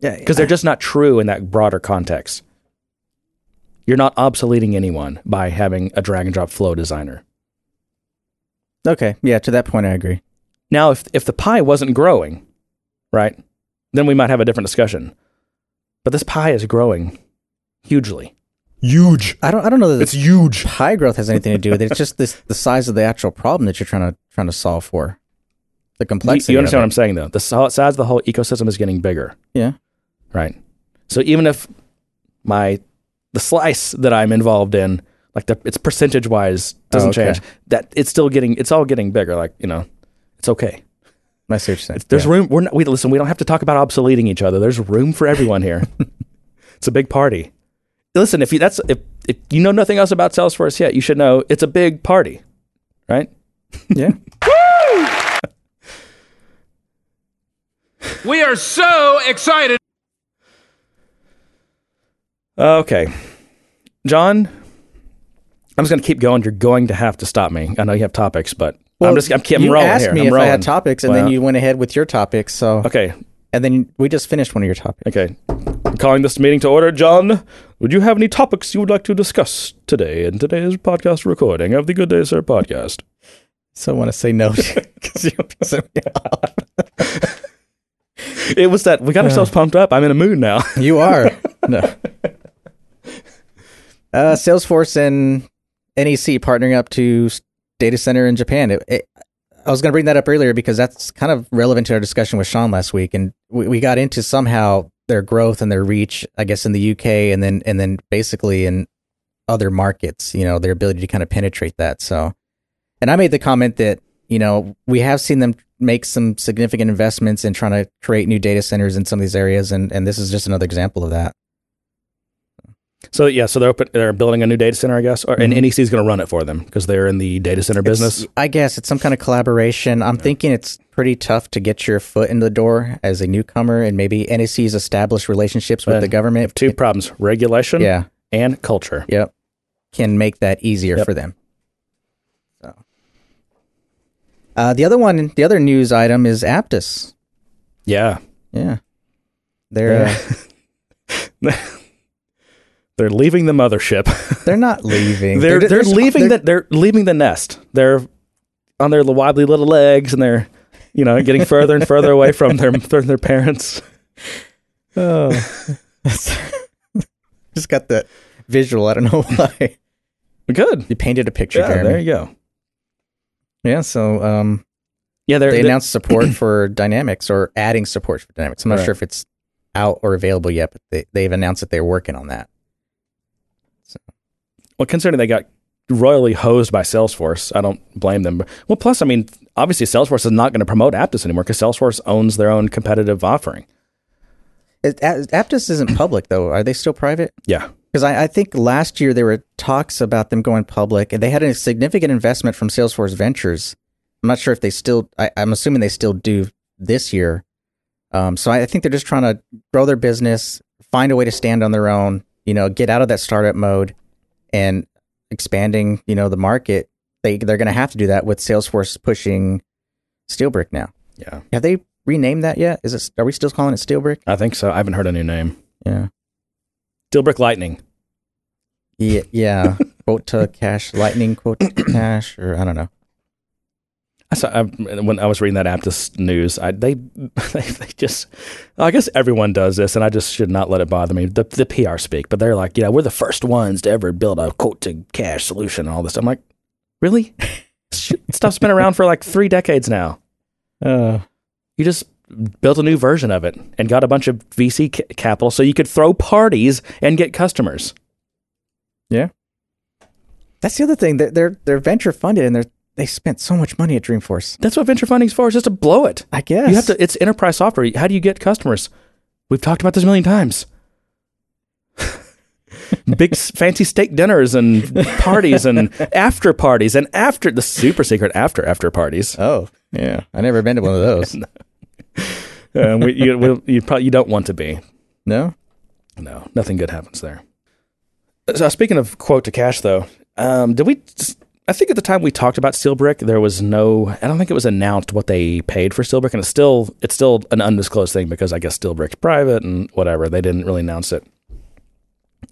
Speaker 3: Yeah,
Speaker 2: because they're just not true in that broader context. You're not obsoleting anyone by having a drag and drop flow designer.
Speaker 3: okay. Yeah, to that point, I agree.
Speaker 2: Now, if if the pie wasn't growing, right, then we might have a different discussion. But this pie is growing hugely.
Speaker 5: Huge.
Speaker 3: I don't. I don't know that
Speaker 5: It's
Speaker 3: the
Speaker 5: huge.
Speaker 3: pie growth has anything to do with it. It's just this the size of the actual problem that you're trying to trying to solve for. The complexity.
Speaker 2: you understand what I'm saying, though? The si- size of the whole ecosystem is getting bigger.
Speaker 3: Yeah.
Speaker 2: right? So even if my the slice that I'm involved in, like the it's percentage wise doesn't
Speaker 3: Oh, okay.
Speaker 2: change, that it's still getting it's all getting bigger. Like you know, it's okay.
Speaker 3: I see what you're saying.
Speaker 2: There's
Speaker 3: Yeah.
Speaker 2: room. We're not, we listen. We don't have to talk about obsoleting each other. There's room for everyone here. [laughs] it's a big party. Listen, if you that's if if you know nothing else about Salesforce yet, you should know it's a big party, right? [laughs]
Speaker 3: Yeah. [laughs]
Speaker 4: We are so excited.
Speaker 2: Okay. John, I'm just going to keep going. You're going to have to stop me. I know you have topics, but I'm just I'm, I'm
Speaker 3: you
Speaker 2: rolling
Speaker 3: asked
Speaker 2: here.
Speaker 3: me
Speaker 2: I'm
Speaker 3: if
Speaker 2: rolling.
Speaker 3: I had topics, and then you went ahead with your topics. So
Speaker 2: Okay.
Speaker 3: and then we just finished one of your topics.
Speaker 2: Okay. I'm calling this meeting to order. John, would you have any topics you would like to discuss today in today's podcast recording of the Good Day Sir podcast?
Speaker 3: So I want to say no [laughs] because you pissing me off.
Speaker 2: It was that we got ourselves pumped up. I'm in a mood now. [laughs]
Speaker 3: You are no. [laughs] Uh, Salesforce and NEC partnering up to s- data center in Japan. It, it, I was going to bring that up earlier because that's kind of relevant to our discussion with Sean last week, and we, we got into somehow their growth and their reach. I guess in the UK, and then and then basically in other markets. You know, their ability to kind of penetrate that. So, and I made the comment that you know we have seen them make some significant investments in trying to create new data centers in some of these areas, and and this is just another example of that.
Speaker 2: So yeah, so they're open, they're building a new data center, I guess, or, and
Speaker 3: Mhm.
Speaker 2: NEC is going to run it for them because they're in the data center business.
Speaker 3: I guess it's some kind of collaboration. I'm thinking it's pretty tough to get your foot in the door as a newcomer, and maybe NEC's established relationships with the government.
Speaker 2: Two problems: regulation,
Speaker 3: yeah,
Speaker 2: and culture.
Speaker 3: yep, can make that easier
Speaker 2: Yep.
Speaker 3: for them. So, uh, the other one, the other news item is Apttus.
Speaker 2: Yeah,
Speaker 3: Yeah, they're uh, [laughs]
Speaker 2: they're leaving the mothership. [laughs]
Speaker 3: they're not leaving.
Speaker 2: they're they're,
Speaker 3: there's-
Speaker 2: leaving
Speaker 3: they're-
Speaker 2: the they're leaving the nest. They're on their wobbly little legs, and they're you know getting further and further away from their [laughs] from their parents. [laughs]
Speaker 3: Oh, just got that visual. I don't know why
Speaker 2: Good.
Speaker 3: you painted a picture.
Speaker 2: Yeah,
Speaker 3: Jeremy.
Speaker 2: there you go.
Speaker 3: Yeah, so um,
Speaker 2: Yeah, they're,
Speaker 3: they
Speaker 2: they're-
Speaker 3: announced support [clears throat] for Dynamics or adding support for Dynamics. I'm not
Speaker 2: Right.
Speaker 3: sure if it's out or available yet, but they, they've announced that they're working on that.
Speaker 2: Well, considering they got royally hosed by Salesforce, I don't blame them. Well, plus, I mean, obviously, Salesforce is not going to promote Apttus anymore because Salesforce owns their own competitive offering.
Speaker 3: It, Apttus isn't public though. Are they still private?
Speaker 2: Yeah,
Speaker 3: Because I, I think last year there were talks about them going public, and they had a significant investment from Salesforce Ventures. I'm not sure if they still. I, I'm assuming they still do this year. Um, so I, I think they're just trying to grow their business, find a way to stand on their own. You know, get out of that startup mode, and expanding. You know, the market. They they're going to have to do that with Salesforce pushing Steelbrick now.
Speaker 2: yeah,
Speaker 3: Have they renamed that yet? Is it? Are we still calling it Steelbrick?
Speaker 2: I think so. I haven't heard a new name.
Speaker 3: Yeah.
Speaker 2: Steelbrick Lightning.
Speaker 3: Yeah, yeah. [laughs] quote to cash, lightning quote to cash, or I don't know.
Speaker 2: I I, when I was reading that Apttus news. I, they, [laughs] they they just, I guess everyone does this, and I just should not let it bother me. The the PR speak, but they're like, you know, we're the first ones to ever build a quote to cash solution and all this. I'm like, really? [laughs] Stuff's been around for like three decades now.
Speaker 3: Uh,
Speaker 2: You just built a new version of it and got a bunch of VC ca- capital so you could throw parties and get customers. Yeah.
Speaker 3: That's the other thing. They're they're, they're venture funded, and they're they spent so much money at Dreamforce.
Speaker 2: That's what venture funding's for, is just to blow it.
Speaker 3: I guess
Speaker 2: You have to. It's enterprise software. How do you get customers? We've talked about this a million times. [laughs] Big fancy steak dinners and parties and [laughs] after parties and after the super secret after after parties.
Speaker 3: Oh, yeah. I never been to one of those. [laughs]
Speaker 2: Um, we, you, we, you probably you don't want to be.
Speaker 3: no.
Speaker 2: No, nothing good happens there. So speaking of quote to cash, though, um, did we? I think at the time we talked about Steelbrick, there was no. I don't think it was announced what they paid for Steelbrick, and it's still it's still an undisclosed thing because I guess Steelbrick's private and whatever. They didn't really announce it.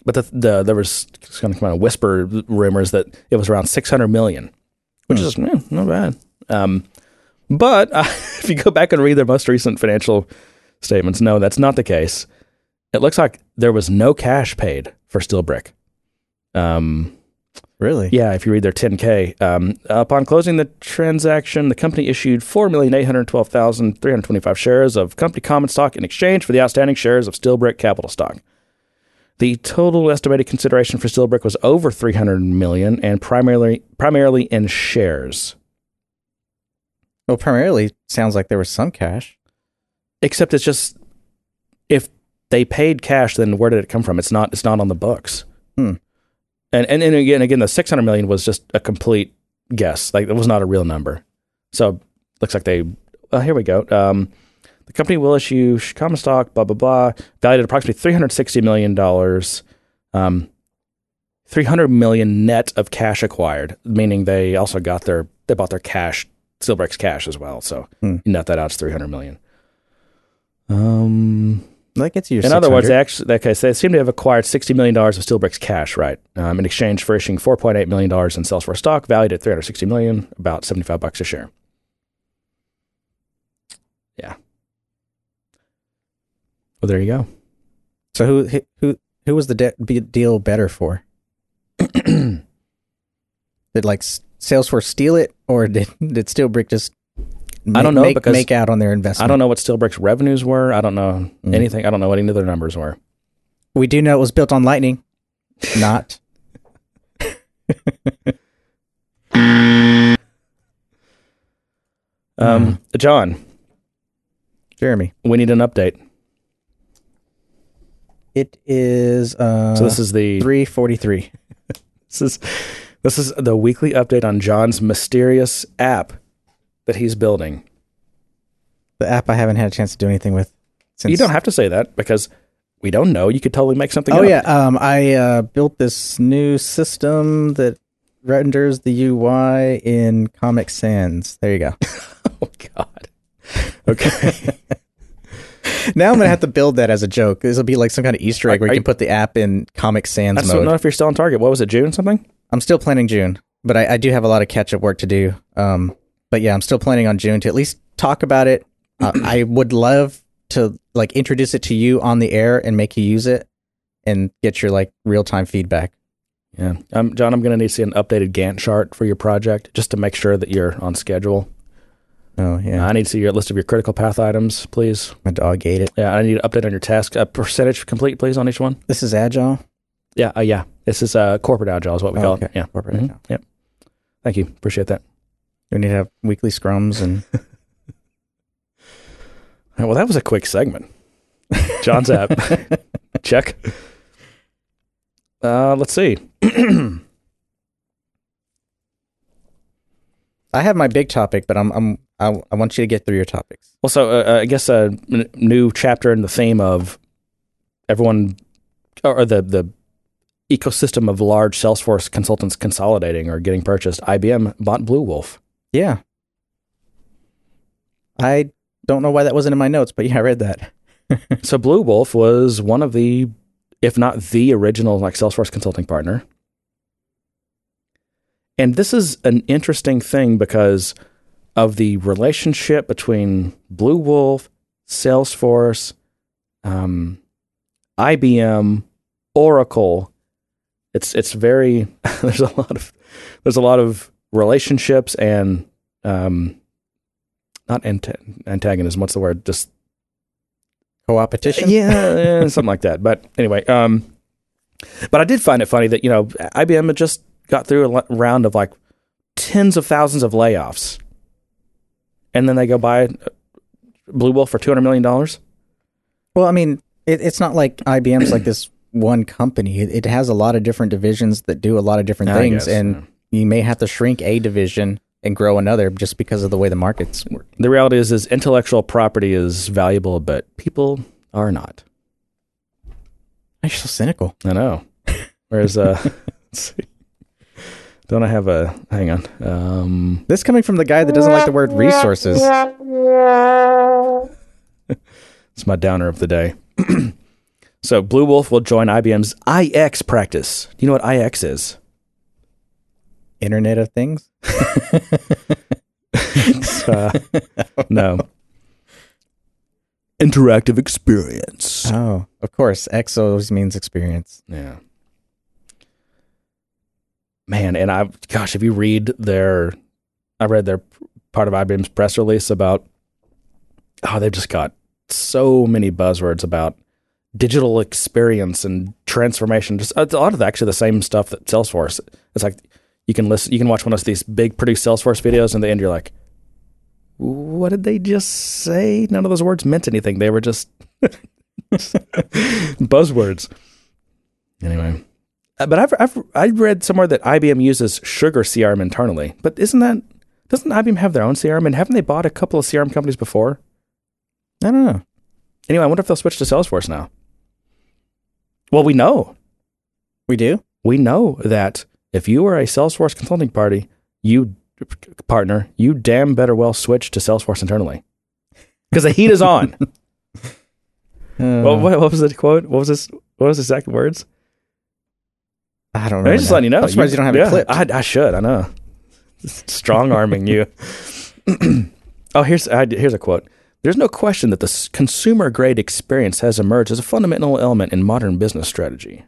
Speaker 2: But the, the there was kind of kind of whisper rumors that it was around six hundred million, which is eh, not bad. Um, but uh, [laughs] if you go back and read their most recent financial statements, no, that's not the case. It looks like there was no cash paid for Steelbrick. Um,
Speaker 3: Really?
Speaker 2: yeah, if you read their 10K, um, upon closing the transaction, the company issued 4,812,325 shares of company common stock in exchange for the outstanding shares of Steelbrick capital stock. The total estimated consideration for Steelbrick was over 300 million and primarily primarily in shares.
Speaker 3: Well, primarily sounds like there was some cash.
Speaker 2: Except it's just if they paid cash, then where did it come from? It's not. It's not on the books.
Speaker 3: Hmm.
Speaker 2: And and, and again, again, the six hundred million was just a complete guess. Like it was not a real number. So looks like they. Uh, here we go. Um, the company will issue common stock. Blah blah blah. Valued at approximately three hundred sixty million dollars. Um, three hundred million net of cash acquired, meaning they also got their they bought their cash, Steelbricks cash as well. So
Speaker 3: Hmm.
Speaker 2: net that out, three hundred million. Um,
Speaker 3: That gets you.
Speaker 2: In other words,
Speaker 3: 600.
Speaker 2: they actually, okay, so they seem to have acquired $60 million of Steelbricks cash, right? Um, in exchange for issuing $4.8 million in Salesforce stock, valued at 360 million, about 75 bucks a share. Yeah. Well, there you go.
Speaker 3: so who who who was the de- be- deal better for? [clears throat] Did like Salesforce steal it, or did did Steelbrick just?
Speaker 2: I don't know,
Speaker 3: make,
Speaker 2: because
Speaker 3: make out on their investment.
Speaker 2: I don't know what Steelbricks revenues were. I don't know
Speaker 3: Mm.
Speaker 2: anything. I don't know what any of their numbers were.
Speaker 3: We do know it was built on Lightning, not. [laughs]
Speaker 2: Um, John,
Speaker 3: Jeremy.
Speaker 2: we need an update.
Speaker 3: It is uh
Speaker 2: So this is the
Speaker 3: three forty three. [laughs]
Speaker 2: This is this is the weekly update on John's mysterious app that he's building.
Speaker 3: The app I haven't had a chance to do anything with. Since
Speaker 2: you don't have to say that because we don't know. You could totally make something
Speaker 3: Oh
Speaker 2: up.
Speaker 3: yeah, um, I uh, built this new system that renders the UI in Comic Sans. There you go. [laughs]
Speaker 2: Oh God. Okay. [laughs]
Speaker 3: now I'm gonna have to build that as a joke. This will be like some kind of Easter egg where you
Speaker 2: you-
Speaker 3: can put the app in Comic Sans mode.
Speaker 2: I don't know if you're still on target. What was it? June something?
Speaker 3: I'm still planning June, but I, I do have a lot of catch up work to do. Um, but yeah, I'm still planning on June to at least talk about it. Uh, [clears throat] I would love to like introduce it to you on the air and make you use it and get your like real time feedback.
Speaker 2: Yeah. Um, John, I'm going to need to see an updated Gantt chart for your project just to make sure that you're on schedule.
Speaker 3: Oh yeah,
Speaker 2: I need to see your list of your critical path items, please.
Speaker 3: my dog ate it.
Speaker 2: Yeah, I need an update on your task. A percentage complete, please, on each one.
Speaker 3: This is agile.
Speaker 2: Yeah, uh, yeah. This is uh, corporate agile, is what we
Speaker 3: Oh,
Speaker 2: call
Speaker 3: okay.
Speaker 2: it. Yeah.
Speaker 3: Corporate
Speaker 2: Mhm.
Speaker 3: agile.
Speaker 2: Yep. Thank you. Appreciate that.
Speaker 3: We need to have weekly scrums and [laughs]
Speaker 2: Well, that was a quick segment. John's app. [laughs] Check. Uh, let's see. [clears throat]
Speaker 3: I have my big topic, but I'm I'm I, I want you to get through your topics.
Speaker 2: Well, so uh, uh, I guess a n- new chapter in the theme of everyone or the the ecosystem of large Salesforce consultants consolidating or getting purchased. IBM bought Bluewolf.
Speaker 3: Yeah. I don't know why that wasn't in my notes, but yeah, I read that. [laughs]
Speaker 2: so Bluewolf was one of the, if not the original, like Salesforce consulting partner. And this is an interesting thing because of the relationship between Bluewolf, Salesforce, um, IBM, Oracle. It's it's very [laughs] there's a lot of there's a lot of relationships and um, not anta- antagonism. What's the word? Just
Speaker 3: Co-opetition?
Speaker 2: yeah, yeah, something like that. But anyway, um, but I did find it funny that you know IBM had just got through a round of like tens of thousands of layoffs, and then they go buy uh, Bluewolf for two hundred million dollars.
Speaker 3: Well, I mean, it, it's not like IBM's like this one company. It, it has a lot of different divisions that do a lot of different
Speaker 2: I
Speaker 3: things,
Speaker 2: guess,
Speaker 3: and
Speaker 2: yeah.
Speaker 3: You may have to shrink a division and grow another just because of the way the markets work.
Speaker 2: The reality is, is intellectual property is valuable, but people are not.
Speaker 3: You're so cynical.
Speaker 2: I know. Whereas, uh, [laughs] let's see. Don't I have a? Hang on. Um,
Speaker 3: This coming from the guy that doesn't like the word resources. [laughs]
Speaker 2: It's my downer of the day. [clears throat] so Bluewolf will join IBM's IX practice. Do you know what IX is?
Speaker 3: Internet of Things. [laughs]
Speaker 2: Uh, no. Interactive experience.
Speaker 3: Oh, of course. X always means experience.
Speaker 2: Yeah. Man, and I've gosh, if you read their, I read their part of IBM's press release about, oh, they've just got so many buzzwords about digital experience and transformation. Just a lot of actually the same stuff that Salesforce. It's like you can listen, you can watch one of these big produced Salesforce videos, and the end you're like, what did they just say? None of those words meant anything. They were just [laughs] buzzwords. Anyway, Uh, But I've, I've I read somewhere that IBM uses SugarCRM internally. But isn't that doesn't IBM have their own CRM? And haven't they bought a couple of CRM companies before?
Speaker 3: I don't know.
Speaker 2: Anyway, I wonder if they'll switch to Salesforce now. Well, we know
Speaker 3: We do.
Speaker 2: we know that if you are a Salesforce consulting party, you partner, you damn better well switch to Salesforce internally because the heat is on. [laughs]
Speaker 3: Uh,
Speaker 2: what, what, what was the quote? What was this? What was the exact words?
Speaker 3: I don't know.
Speaker 2: just letting you know.
Speaker 3: I'm surprised you, don't have
Speaker 2: yeah,
Speaker 3: it clipped.
Speaker 2: I, I should. I know. Strong arming you. [laughs] oh, here's I, here's a quote. There's no question that the consumer grade experience has emerged as a fundamental element in modern business strategy.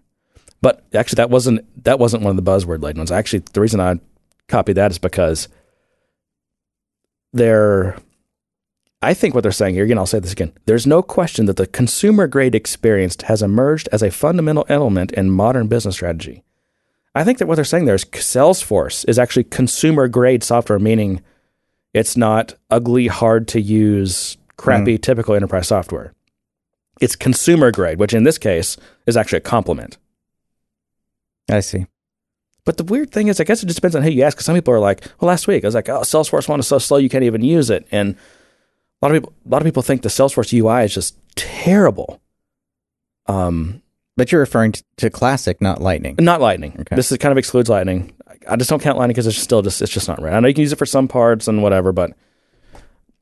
Speaker 2: But actually, that wasn't that wasn't one of the buzzword laden ones. Actually, the reason I copied that is because they're. I think what they're saying here, again, I'll say this again. There's no question that the consumer grade experience has emerged as a fundamental element in modern business strategy. I think that what they're saying there is Salesforce is actually consumer grade software, meaning it's not ugly, hard to use, crappy, mm. typical enterprise software. It's consumer grade, which in this case is actually a compliment.
Speaker 3: I see.
Speaker 2: But the weird thing is, I guess it just depends on who you ask. Because some people are like, "Well, last week I was like, oh, Salesforce one is so slow you can't even use it," and a lot of people, a lot of people think the Salesforce UI is just terrible. Um,
Speaker 3: But you're referring to, to Classic, not Lightning.
Speaker 2: not Lightning.
Speaker 3: Okay.
Speaker 2: This is kind of excludes Lightning. I just don't count Lightning because it's still just it's just not right. I know you can use it for some parts and whatever, but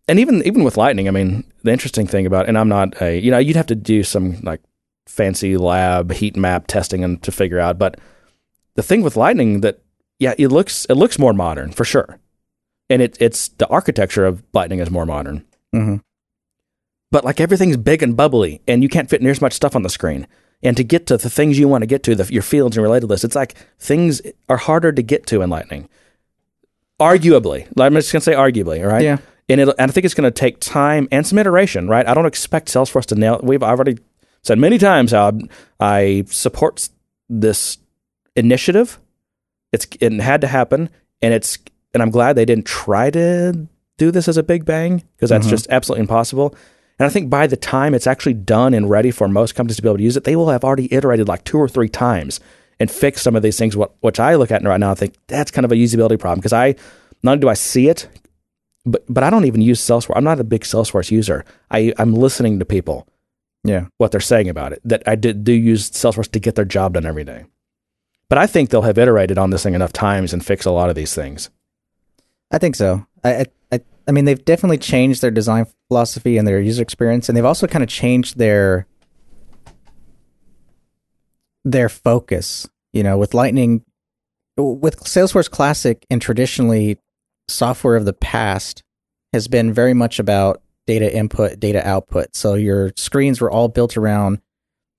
Speaker 2: and even even with Lightning, I mean, the interesting thing about and I'm not a you know you'd have to do some like fancy lab heat map testing and to figure out, but the thing with Lightning that yeah it looks it looks more modern for sure, and it it's the architecture of Lightning is more modern,
Speaker 3: hmm
Speaker 2: but like everything's big and bubbly, and you can't fit near as much stuff on the screen. And to get to the things you want to get to, the, your fields and related lists, it's like things are harder to get to in Lightning. Arguably, I'm just gonna say arguably, all right?
Speaker 3: Yeah.
Speaker 2: And, it, and I think it's going to take time and some iteration, right? I don't expect Salesforce to nail. We've I've already said many times how I support this initiative. It's it had to happen, and it's and I'm glad they didn't try to do this as a big bang because that's mm-hmm. just absolutely impossible. And I think by the time it's actually done and ready for most companies to be able to use it, they will have already iterated like two or three times and fixed some of these things. What which I look at right now, I think that's kind of a usability problem because I not only do I see it, but but I don't even use Salesforce. I'm not a big Salesforce user. I I'm listening to people
Speaker 3: Yeah.
Speaker 2: what they're saying about it. That I did, do use Salesforce to get their job done every day. But I think they'll have iterated on this thing enough times and fix a lot of these things.
Speaker 3: I think so. I, I, I, I mean, they've definitely changed their design philosophy and their user experience, and they've also kind of changed their their focus. You know, with Lightning, with Salesforce Classic, and traditionally software of the past has been very much about data input, data output. So your screens were all built around.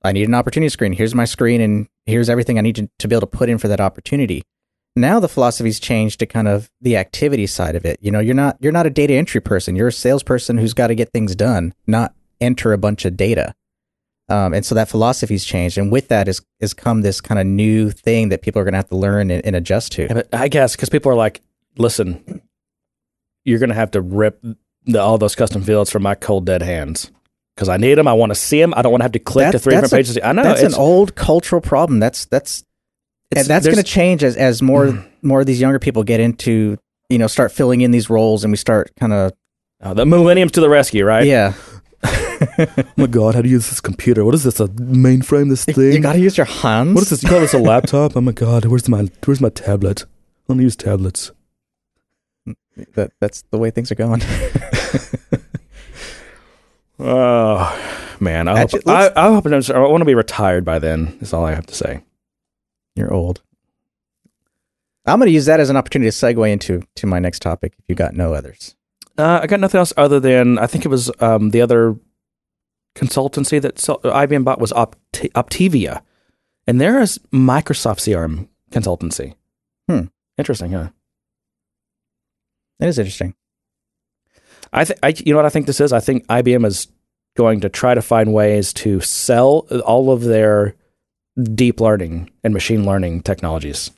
Speaker 3: I need an opportunity screen. Here's my screen, and here's everything I need to, to be able to put in for that opportunity now the philosophy's changed to kind of the activity side of it. You know, you're not you're not a data entry person. You're a salesperson who's got to get things done, not enter a bunch of data. Um, and so that philosophy's changed, and with that is has come this kind of new thing that people are going to have to learn and, and adjust to.
Speaker 2: I guess because people are like, listen, you're going to have to rip the, all those custom fields from my cold dead hands because I need them. I want to see them. I don't want to have to click to three different
Speaker 3: a-
Speaker 2: pages. I know
Speaker 3: that's
Speaker 2: it's,
Speaker 3: an old cultural problem. That's that's
Speaker 2: it's-
Speaker 3: and that's going to change as as more mm. more of these younger people get into you know start filling in these roles, and we start kind of
Speaker 2: oh, uh, the millenniums to the rescue, right?
Speaker 3: yeah. [laughs]
Speaker 5: Oh my god, how do you use this computer? What is this? A mainframe? This thing?
Speaker 3: You got to use your hands.
Speaker 5: what is this? You call this a laptop? Oh my god, where's my where's my tablet? I don't use tablets.
Speaker 3: That, that's the way things are going. [laughs]
Speaker 2: Oh man, I hope, I, I hope I'm, I want to be retired by then. Is all I have to say.
Speaker 3: You're old. I'm going to use that as an opportunity to segue into to my next topic. If you got no others,
Speaker 2: Uh, I got nothing else other than I think it was um, the other consultancy that IBM bought was Opt- Optevia, and there is Microsoft CRM consultancy.
Speaker 3: Hmm.
Speaker 2: Interesting, huh?
Speaker 3: That is interesting.
Speaker 2: I think I you know what I think this is. I think IBM is going to try to find ways to sell all of their deep learning and machine learning technologies.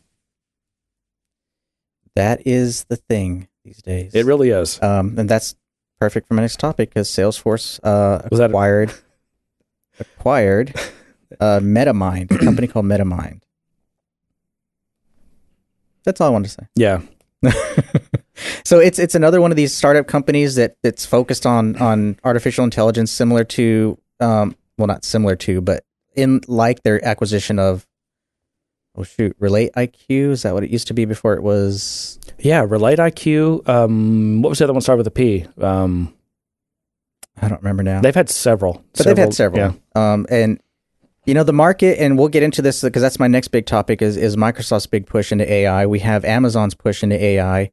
Speaker 3: That is the thing these days.
Speaker 2: It really is.
Speaker 3: um, and that's perfect for my next topic because Salesforce uh,
Speaker 2: Was
Speaker 3: acquired [laughs] acquired uh, MetaMind, a company called MetaMind. That's all I wanted to say.
Speaker 2: Yeah. [laughs]
Speaker 3: So it's it's another one of these startup companies that that's focused on on artificial intelligence, similar to um, well, not similar to, but in like their acquisition of oh shoot, RelateIQ is that what it used to be before it was?
Speaker 2: Yeah. RelateIQ. Um, what was the other one started with a P? Um,
Speaker 3: I don't remember now.
Speaker 2: they've had several.
Speaker 3: but they've had several.
Speaker 2: Yeah.
Speaker 3: Um, and you know the market, and we'll get into this because that's my next big topic is is Microsoft's big push into AI. We have Amazon's push into AI.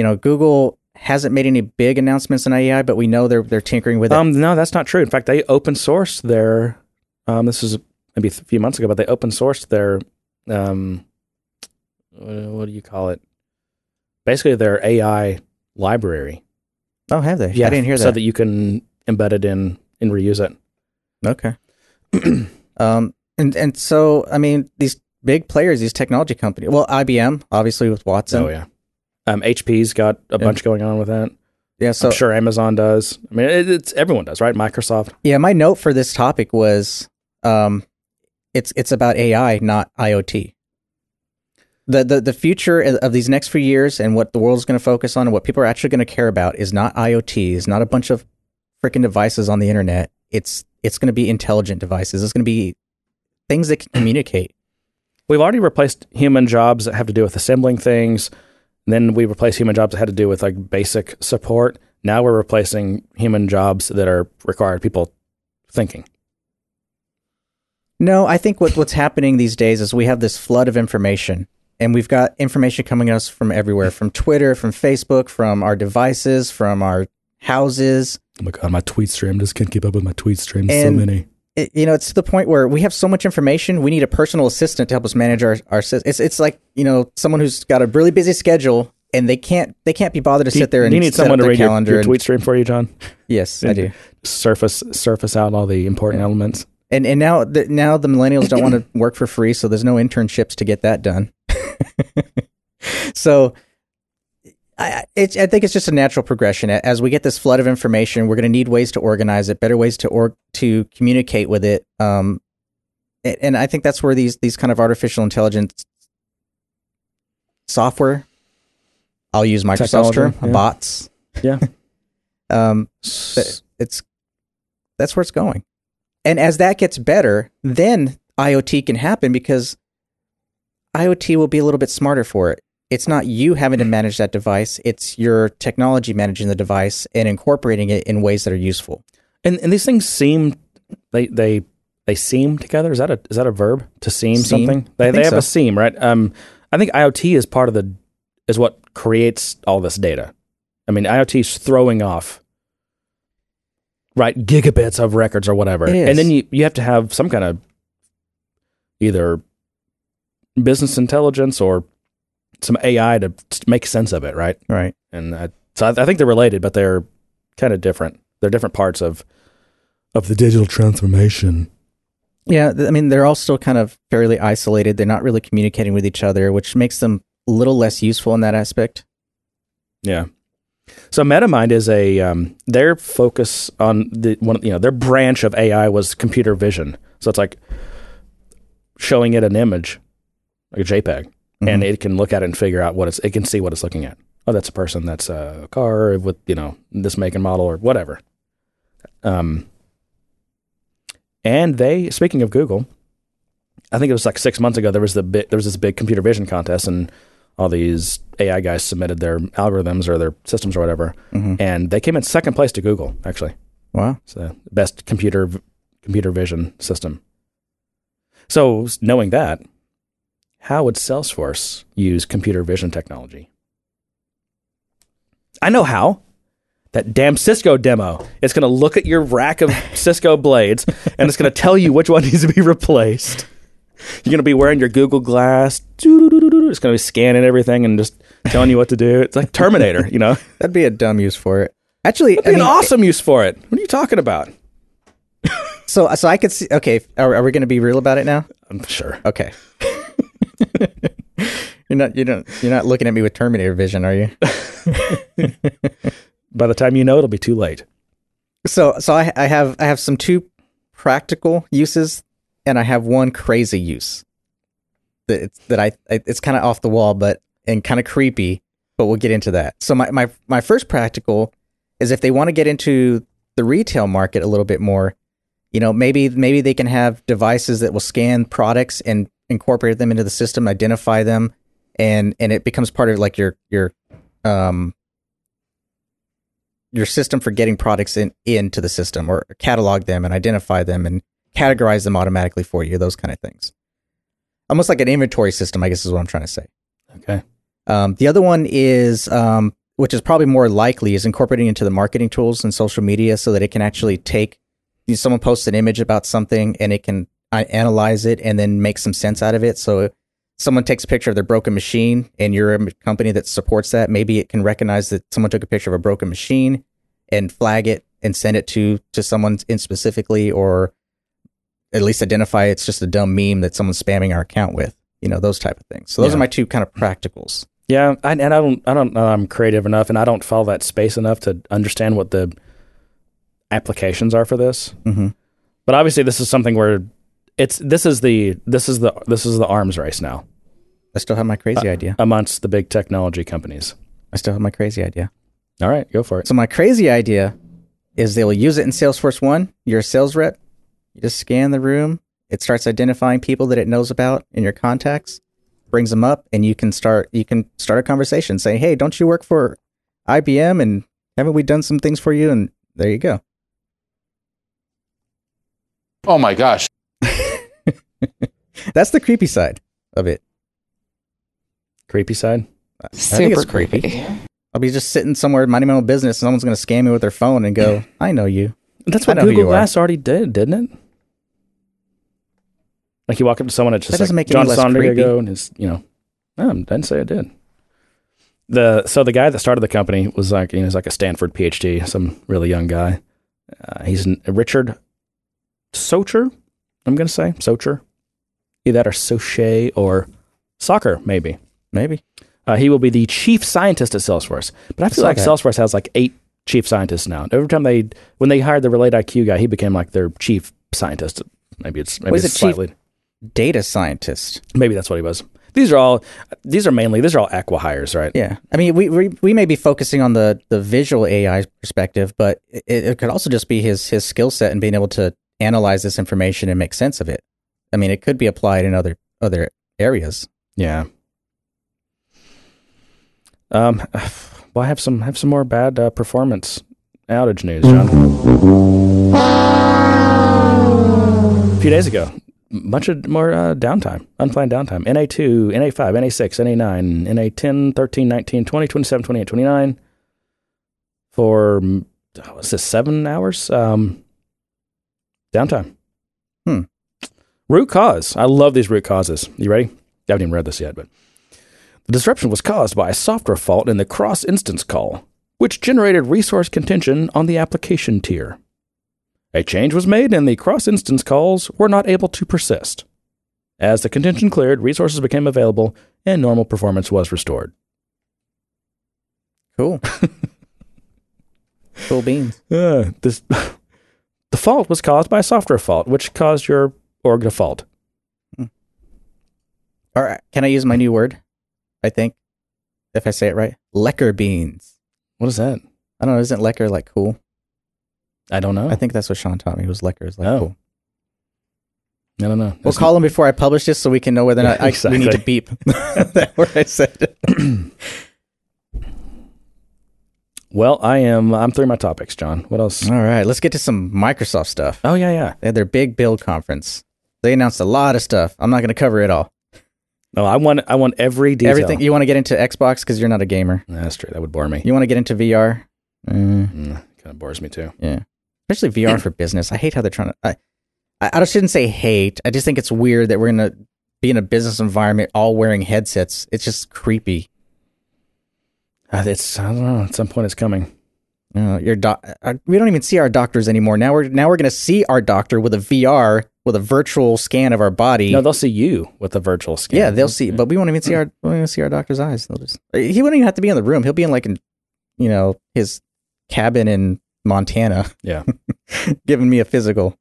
Speaker 3: You know, Google hasn't made any big announcements in AI, but we know they're they're tinkering with it.
Speaker 2: Um, no, that's not true. In fact, they open sourced their. Um, this was maybe a few months ago, but they open sourced their. Um, what what do you call it? Basically, their AI library.
Speaker 3: oh, have they? Yeah, I didn't hear that.
Speaker 2: So that you can embed it in and reuse it.
Speaker 3: Okay. [clears throat] um, and and so I mean these big players, these technology companies. Well, IBM obviously with Watson.
Speaker 2: oh yeah. Um, HP's got a bunch going on with that.
Speaker 3: yeah. So
Speaker 2: I'm sure Amazon does. I mean, it, it's everyone does, right? Microsoft.
Speaker 3: yeah, my note for this topic was, um, it's it's about AI, not IoT. The, the the future of these next few years and what the world's going to focus on and what people are actually going to care about is not IoT, is not a bunch of freaking devices on the internet. It's it's going to be intelligent devices. It's going to be things that can communicate.
Speaker 2: We've already replaced human jobs that have to do with assembling things. Then we replaced human jobs that had to do with like basic support. Now we're replacing human jobs that are required people thinking.
Speaker 3: No, I think what what's happening these days is we have this flood of information, and we've got information coming at us from everywhere, from Twitter, from Facebook, from our devices, from our houses.
Speaker 5: Oh my god, my tweet stream just can't keep up with my tweet stream. So many.
Speaker 3: It, you know, it's to the point where we have so much information, we need a personal assistant to help us manage our our. It's it's like you know someone who's got a really busy schedule and they can't they can't be bothered to sit there and
Speaker 2: you need
Speaker 3: set
Speaker 2: someone
Speaker 3: up
Speaker 2: to read your,
Speaker 3: calendar.
Speaker 2: your tweet stream for you, John?
Speaker 3: yes, I do.
Speaker 2: Surface surface out all the important elements.
Speaker 3: And and now the, now the millennials don't want to work for free, so there's no internships to get that done. [laughs] so I it's, I think it's just a natural progression. As we get this flood of information, we're going to need ways to organize it, better ways to or to communicate with it. Um, and, and I think that's where these these kind of artificial intelligence software. I'll use Microsoft's term,
Speaker 2: yeah.
Speaker 3: bots.
Speaker 2: Yeah. [laughs]
Speaker 3: Um, it's that's where it's going. And as that gets better, then IoT can happen because IoT will be a little bit smarter for it. It's not you having to manage that device, it's your technology managing the device and incorporating it in ways that are useful.
Speaker 2: And and these things seem they they they seem together. Is that a is that a verb to seem, something? They they have
Speaker 3: so.
Speaker 2: a seam, right? Um, I think IoT is part of the is what creates all this data. I mean, IoT is throwing off right gigabits of records or whatever, and then you you have to have some kind of either business intelligence or some AI to, to make sense of it, right?
Speaker 3: Right.
Speaker 2: And I, so I, I think they're related, but they're kind of different. They're different parts of
Speaker 5: Of the digital transformation.
Speaker 3: Yeah, I mean they're all still kind of fairly isolated. They're not really communicating with each other, which makes them a little less useful in that aspect.
Speaker 2: Yeah. So MetaMind is a um, their focus on the one you know their branch of AI was computer vision. So it's like showing it an image, like a JPEG, and it can look at it and figure out what it's. It can see what it's looking at. Oh, that's a person. That's a car with you know this make and model or whatever. Um. And they, speaking of Google, I think it was like six months ago. There was the big, there was this big computer vision contest, and all these AI guys submitted their algorithms or their systems or whatever,
Speaker 3: Mhm.
Speaker 2: and they came in second place to Google. Actually,
Speaker 3: Wow.
Speaker 2: it's the best computer computer vision system. So, knowing that, how would Salesforce use computer vision technology? I know how. That damn Cisco demo. It's going to look at your rack of [laughs] Cisco blades and it's going to tell you which one needs to be replaced. You're going to be wearing your Google Glass. It's going to be scanning everything and just telling you what to do. It's like Terminator, you know? [laughs]
Speaker 3: That'd be a dumb use for it. Actually,
Speaker 2: That'd
Speaker 3: I
Speaker 2: be
Speaker 3: mean,
Speaker 2: an awesome use for it. What are you talking about?
Speaker 3: so so I could see. Okay, are, are we going to be real about it now?
Speaker 2: I'm sure.
Speaker 3: Okay. [laughs] you're not you don't you're not looking at me with Terminator vision, are you? [laughs]
Speaker 2: By the time you know, it'll be too late.
Speaker 3: So so I I have I have some two practical uses and I have one crazy use. That it's that I I- it's kind of off the wall, but and kind of creepy, but we'll get into that. So my, my my first practical is if they want to get into the retail market a little bit more, you know, maybe maybe they can have devices that will scan products and incorporate them into the system, identify them, and and it becomes part of like your your um your system for getting products in into the system or catalog them and identify them and categorize them automatically for you, those kind of things. Almost like an inventory system, I guess is what I'm trying to say.
Speaker 2: Okay.
Speaker 3: Um, the other one is, um, which is probably more likely, is incorporating into the marketing tools and social media so that it can actually take you know, someone posts an image about something and it can uh, analyze it and then make some sense out of it. So if someone takes a picture of their broken machine and you're a company that supports that, maybe it can recognize that someone took a picture of a broken machine and flag it and send it to to someone in specifically or at least identify it's just a dumb meme that someone's spamming our account with. You know, those type of things. So those
Speaker 2: Yeah.
Speaker 3: are my two kind of practicals.
Speaker 2: Yeah, I, and I don't, I don't know. I'm creative enough, and I don't follow that space enough to understand what the applications are for this.
Speaker 3: Mm-hmm.
Speaker 2: But obviously, this is something where it's this is the this is the this is the arms race now
Speaker 3: I still have my crazy uh, idea.
Speaker 2: amongst the big technology companies.
Speaker 3: I still have my crazy idea.
Speaker 2: All right, go for it.
Speaker 3: So my crazy idea is they will use it in Salesforce One. You're a sales rep. You just scan the room. It starts identifying people that it knows about in your contacts, brings them up, and you can start you can start a conversation saying, "Hey, don't you work for IBM? And haven't we done some things for you?" And there you go.
Speaker 4: Oh my gosh. [laughs]
Speaker 3: That's the creepy side of it.
Speaker 2: Creepy side.
Speaker 3: I think it's creepy. I'll be just sitting somewhere minding my own business, and someone's going to scam me with their phone and go, [laughs] "I know you."
Speaker 2: That's
Speaker 3: I
Speaker 2: what
Speaker 3: know who
Speaker 2: Google
Speaker 3: you are.
Speaker 2: Glass already did, didn't it? Like you walk up to someone, it's just
Speaker 3: That doesn't
Speaker 2: like
Speaker 3: make it any
Speaker 2: John
Speaker 3: less
Speaker 2: Sondiga go, and it's you know, no, I didn't say it did. The so the guy that started the company was like you know he's like a Stanford PhD, some really young guy. Uh, he's n- Richard Socher. I'm gonna say Socher, either that or Soche or Soccer maybe.
Speaker 3: Maybe.
Speaker 2: Uh, he will be the chief scientist at Salesforce. But I feel like
Speaker 3: that.
Speaker 2: Salesforce has like eight chief scientists now. Every time they, when they hired the RelateIQ guy, he became like their chief scientist. Maybe it's maybe it's slightly.
Speaker 3: Data scientist.
Speaker 2: Maybe that's what he was. These are all. These are mainly. These are all acquihires, right?
Speaker 3: Yeah, I mean, we we, we may be focusing on the the visual AI perspective, but it, it could also just be his his skill set and being able to analyze this information and make sense of it. I mean, it could be applied in other other areas.
Speaker 2: Yeah. Um. [sighs] Well, I have some have some more bad uh, performance outage news, John. A few days ago, much more uh, downtime, unplanned downtime. NA2, NA5, NA6, NA9, NA10, 13, 19, 20, 27, 28, 29 for, mm, oh, what's this, seven hours? Um, downtime. Root cause. I love these root causes. You ready? I haven't even read this yet, but the disruption was caused by a software fault in the cross instance call, which generated resource contention on the application tier. A change was made and the cross instance calls were not able to persist. As the contention cleared, resources became available and normal performance was restored.
Speaker 3: Cool. [laughs] cool beans.
Speaker 2: Uh, this, [laughs] the fault was caused by a software fault, which caused your org to fault. Hmm.
Speaker 3: All right, can I use my new word? I think if I say it right, lecker beans.
Speaker 2: What is that?
Speaker 3: I don't know. Isn't lecker like cool?
Speaker 2: I don't know.
Speaker 3: I think that's what Sean taught me. Was lecker is like
Speaker 2: Oh.
Speaker 3: cool.
Speaker 2: I don't know.
Speaker 3: We'll call him before I publish this so we can know whether or not [laughs] I, we need to
Speaker 2: Exactly.
Speaker 3: beep [laughs] that word I said. [clears throat]
Speaker 2: Well, I am. I'm through my topics, John. What else?
Speaker 3: All right, let's get to some Microsoft stuff.
Speaker 2: Oh yeah, yeah.
Speaker 3: They had their big build conference. They announced a lot of stuff. I'm not going to cover it all.
Speaker 2: No, I want. I want every detail.
Speaker 3: Everything you want to get into Xbox because you're not a gamer.
Speaker 2: That's true. That would bore me.
Speaker 3: You want to get into VR. Mm,
Speaker 2: Mm, kind of bores me too.
Speaker 3: yeah, especially VR for business. I hate how they're trying to. I, I, I shouldn't say hate. I just think it's weird that we're going to be in a business environment all wearing headsets. It's just creepy.
Speaker 2: Uh, it's. I don't know. At some point, it's coming.
Speaker 3: Uh, your doc- uh, we don't even see our doctors anymore. Now we're now we're going to see our doctor with a VR with a virtual scan of our body.
Speaker 2: No, they'll see you with a virtual scan.
Speaker 3: yeah, they'll see, but we won't even see our we won't even see our doctor's eyes. They'll just he wouldn't even have to be in the room. He'll be in like in you know his cabin in Montana,
Speaker 2: Yeah. [laughs]
Speaker 3: giving me a physical.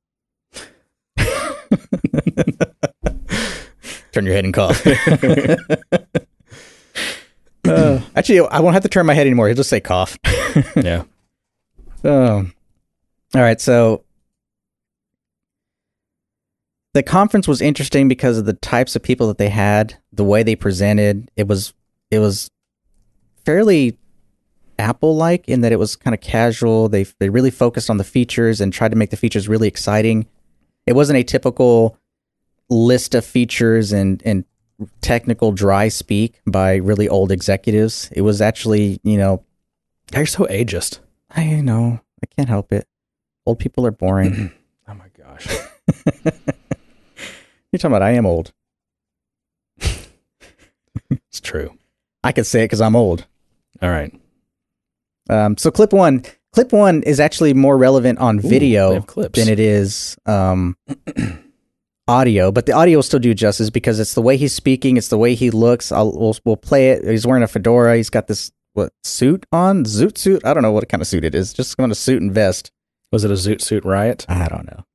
Speaker 3: [laughs] Turn your head and cough. [laughs] Actually, I won't have to turn my head anymore. He'll just say cough.
Speaker 2: yeah.
Speaker 3: Um, all right, so the conference was interesting because of the types of people that they had, the way they presented. It was it was fairly Apple like in that it was kind of casual. They they really focused on the features and tried to make the features really exciting. It wasn't a typical list of features and and technical dry speak by really old executives. It was actually, you know,
Speaker 2: You're so ageist.
Speaker 3: I know. I can't help it. Old people are boring. [clears throat]
Speaker 2: Oh my gosh. [laughs]
Speaker 3: You're talking about I am old. [laughs]
Speaker 2: It's true.
Speaker 3: I could say it because I'm old.
Speaker 2: All right.
Speaker 3: Um, so clip one, clip one is actually more relevant on
Speaker 2: Ooh,
Speaker 3: video than it is um, [clears throat] audio. But the audio will still do justice because it's the way he's speaking, it's the way he looks. I'll we'll, we'll play it. He's wearing a fedora. He's got this what suit on, zoot suit. I don't know what kind of suit it is. Just on a suit and vest.
Speaker 2: Was it a Zoot Suit riot?
Speaker 3: I don't know.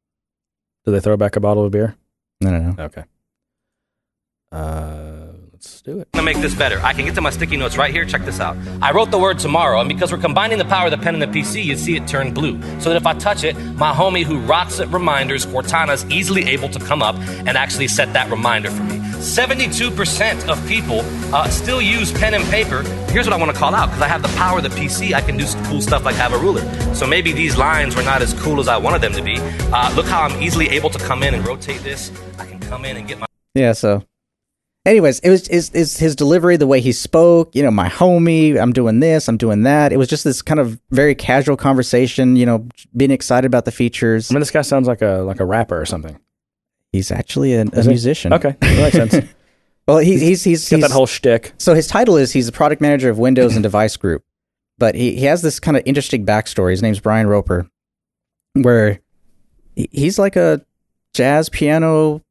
Speaker 2: Did they throw back a bottle of beer?
Speaker 3: No, no, no.
Speaker 2: Okay. Uh, do it.
Speaker 6: I'm gonna make this better. I can get to my sticky notes right here. Check this out. I wrote the word tomorrow, and because we're combining the power of the pen and the PC, you see it turn blue. So that if I touch it, my homie who rots at reminders, Cortana's easily able to come up and actually set that reminder for me. 72% of people uh, still use pen and paper. Here's what I want to call out because I have the power of the PC, I can do cool stuff like have a ruler. So maybe these lines were not as cool as I wanted them to be. Uh, look how I'm easily able to come in and rotate this. I can come in and get my
Speaker 3: Yeah. So, anyways, it was is is his delivery, the way he spoke. You know, my homie, I'm doing this, I'm doing that. It was just this kind of very casual conversation. You know, being excited about the features.
Speaker 2: I mean, this guy sounds like a like a rapper or something.
Speaker 3: He's actually a, a
Speaker 2: he?
Speaker 3: musician.
Speaker 2: Okay, that makes sense. [laughs]
Speaker 3: Well, he, he's he's
Speaker 2: Got
Speaker 3: he's
Speaker 2: that whole shtick.
Speaker 3: so his title is he's the product manager of Windows and Device Group, but he he has this kind of interesting backstory. His name's Bryan Roper, where he's like a jazz piano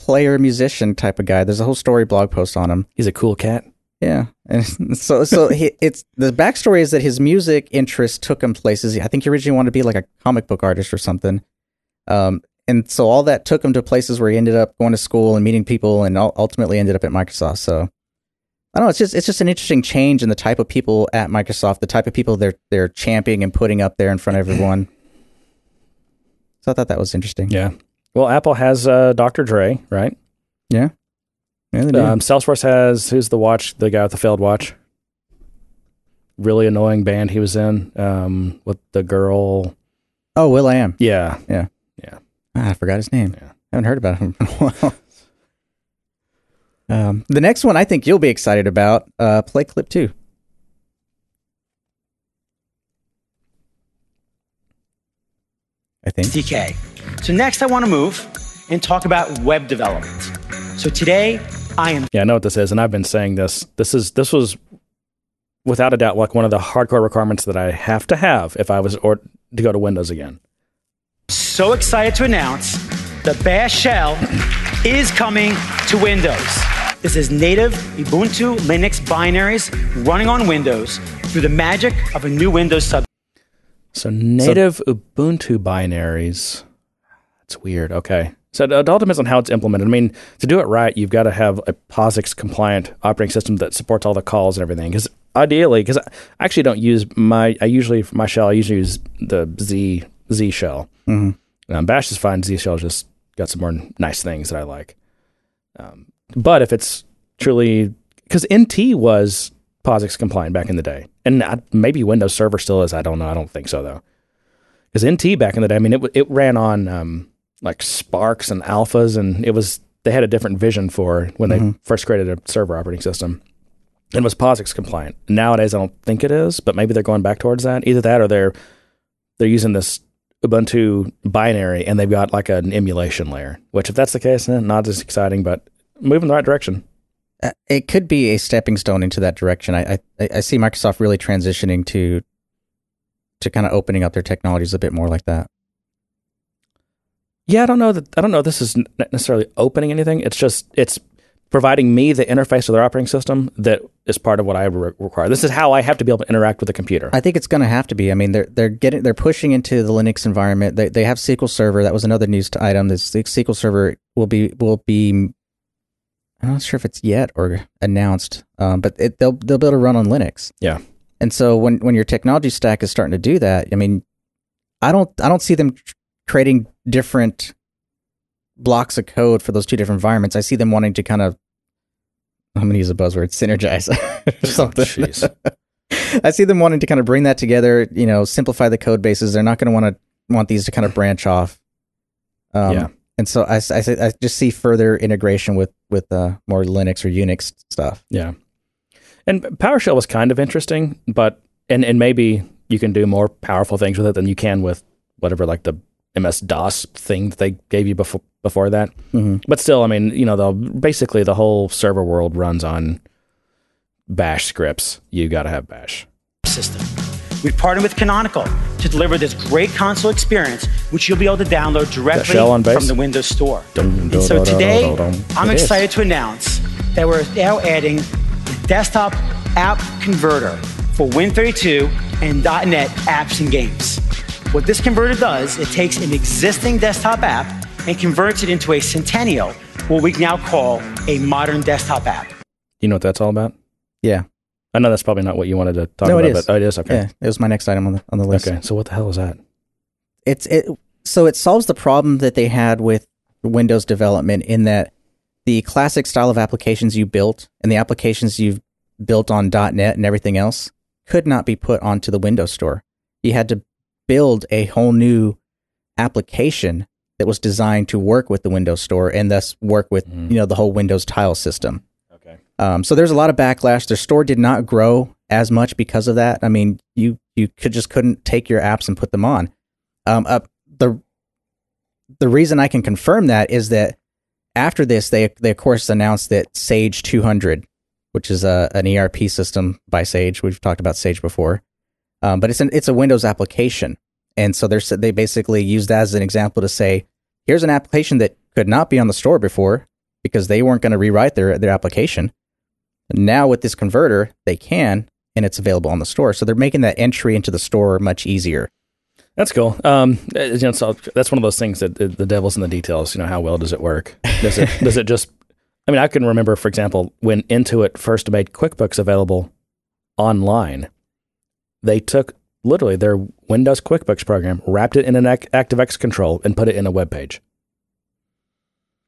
Speaker 3: player musician type of guy. There's a whole story blog post on him.
Speaker 2: He's a cool cat.
Speaker 3: Yeah, and [laughs] so so he, it's the backstory is that his music interest took him places. I think he originally wanted to be like a comic book artist or something. Um, and so all that took him to places where he ended up going to school and meeting people, and ultimately ended up at Microsoft. So I don't know. It's just it's just an interesting change in the type of people at Microsoft, the type of people they're they're championing and putting up there in front of everyone. So I thought that was interesting.
Speaker 2: Yeah. Well, Apple has uh, Dr. Dre, right?
Speaker 3: Yeah, yeah.
Speaker 2: Um, Salesforce has who's the watch? The guy with the failed watch. Really annoying band he was in um, with the girl.
Speaker 3: oh, will.i.am. Yeah, yeah,
Speaker 2: yeah,
Speaker 3: Ah, I forgot his name.
Speaker 2: Yeah.
Speaker 3: I haven't heard about him in a [laughs] while. Um, the next one I think you'll be excited about. Uh, play clip two. I think.
Speaker 7: SDK. So next I want to move and talk about web development. So today I am
Speaker 2: yeah. I know what this is, and I've been saying this. This is this was without a doubt like one of the hardcore requirements that I have to have if I was or to go to Windows again.
Speaker 7: so excited to announce the Bash Shell [coughs] is coming to Windows. This is native Ubuntu Linux binaries running on Windows through the magic of a new Windows sub.
Speaker 2: So native Ubuntu binaries. That's weird. Okay. So it all depends on how it's implemented. I mean, to do it right, you've got to have a POSIX compliant operating system that supports all the calls and everything. Because ideally, because I actually don't use my, I usually for my shell, I usually use the Z Z shell.
Speaker 3: Mhm.
Speaker 2: Um, Bash is fine. Z shell just got some more nice things that I like. Um, but if it's truly because NT was POSIX compliant back in the day, and I, maybe Windows Server still is. I don't know. I don't think so though. Because NT back in the day, I mean, it it ran on um, like SPARCs and Alphas, and it was they had a different vision for when they first created a server operating system, and was POSIX compliant. Nowadays, I don't think it is, but maybe they're going back towards that. Either that, or they're they're using this Ubuntu binary, and they've got like an emulation layer. Which, if that's the case, eh, not as exciting, but moving in the right direction.
Speaker 3: Uh, it could be a stepping stone into that direction. I I, I see Microsoft really transitioning to to kind of opening up their technologies a bit more like that.
Speaker 2: Yeah, I don't know that. I don't know. This is necessarily opening anything. It's just it's providing me the interface of their operating system that is part of what I re- require. This is how I have to be able to interact with the computer.
Speaker 3: I think it's going to have to be. I mean, they're they're getting they're pushing into the Linux environment. They they have SQL Server. That was another news item. This SQL Server will be will be I'm not sure if it's yet or announced, um, but it, they'll they'll be able to run on Linux.
Speaker 2: Yeah.
Speaker 3: And so when when your technology stack is starting to do that, I mean, I don't I don't see them creating different blocks of code for those two different environments. I see them wanting to kind of I'm going to use a buzzword, synergize [laughs] or something.
Speaker 2: Jeez. [laughs]
Speaker 3: I see them wanting to kind of bring that together, you know, simplify the code bases. They're not going to want to want these to kind of branch off. Um,
Speaker 2: Yeah.
Speaker 3: And so I I just see further integration with with uh, more Linux or Unix stuff.
Speaker 2: Yeah. And PowerShell was kind of interesting, but and and maybe you can do more powerful things with it than you can with whatever like the MS DOS thing that they gave you before before that.
Speaker 3: Mhm.
Speaker 2: But still, I mean, you know, the basically the whole server world runs on Bash scripts. You got to have Bash.
Speaker 7: system. We've partnered with Canonical to deliver this great console experience, which you'll be able to download directly
Speaker 2: on
Speaker 7: from the Windows Store.
Speaker 2: Dun,
Speaker 7: And
Speaker 2: dun,
Speaker 7: so
Speaker 2: dun, dun,
Speaker 7: today,
Speaker 2: dun, dun.
Speaker 7: I'm
Speaker 2: It is.
Speaker 7: excited to announce that we're now adding the desktop app converter for Win32 and .NET apps and games. What this converter does, it takes an existing desktop app and converts it into a Centennial, what we now call a modern desktop app.
Speaker 2: You know what that's all about?
Speaker 3: Yeah.
Speaker 2: I know that's probably not what you wanted to talk
Speaker 3: No,
Speaker 2: about,
Speaker 3: is.
Speaker 2: but oh, it is okay.
Speaker 3: Yeah, it was my next item on the on the list.
Speaker 2: Okay, so what the hell is that?
Speaker 3: it's it so it solves the problem that they had with Windows development in that the classic style of applications you built and the applications you've built on .NET and everything else could not be put onto the Windows Store. You had to build a whole new application that was designed to work with the Windows Store and thus work with mm-hmm. you know the whole Windows tile system. Um, so there's a lot of backlash. Their store did not grow as much because of that. I mean, you you could just couldn't take your apps and put them on. Um, uh, the the reason I can confirm that is that after this, they they of course announced that Sage 200, which is a an ERP system by Sage. We've talked about Sage before, um, but it's an it's a Windows application, and so they're they basically used that as an example to say, here's an application that could not be on the store before because they weren't going to rewrite their their application. Now with this converter, they can, and it's available on the store. So they're making that entry into the store much easier.
Speaker 2: That's cool. Um, uh, you know, so that's one of those things that the, the devil's in the details. You know, how well does it work? Does it [laughs] does it just? I mean, I can remember, for example, when Intuit first made QuickBooks available online, they took literally their Windows QuickBooks program, wrapped it in an ActiveX control, and put it in a web page.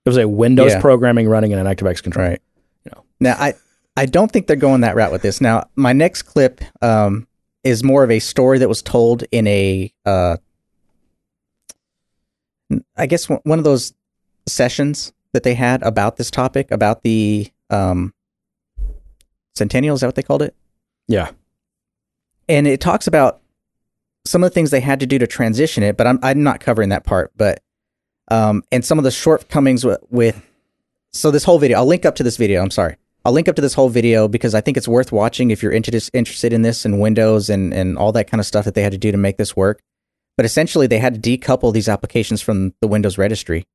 Speaker 2: It was a Windows
Speaker 3: Yeah.
Speaker 2: programming running in an ActiveX control.
Speaker 3: Right.
Speaker 2: You know.
Speaker 3: Now, I I don't think they're going that route with this. Now, my next clip um, is more of a story that was told in a, uh, I guess one of those sessions that they had about this topic about the um, Centennial. Is that what they called it?
Speaker 2: Yeah.
Speaker 3: and it talks about some of the things they had to do to transition it, but I'm I'm not covering that part. But um, and some of the shortcomings with, with so this whole video, I'll link up to this video. I'm sorry, I'll link up to this whole video because I think it's worth watching if you're inter- interested in this and Windows and and all that kind of stuff that they had to do to make this work. But essentially, they had to decouple these applications from the Windows registry.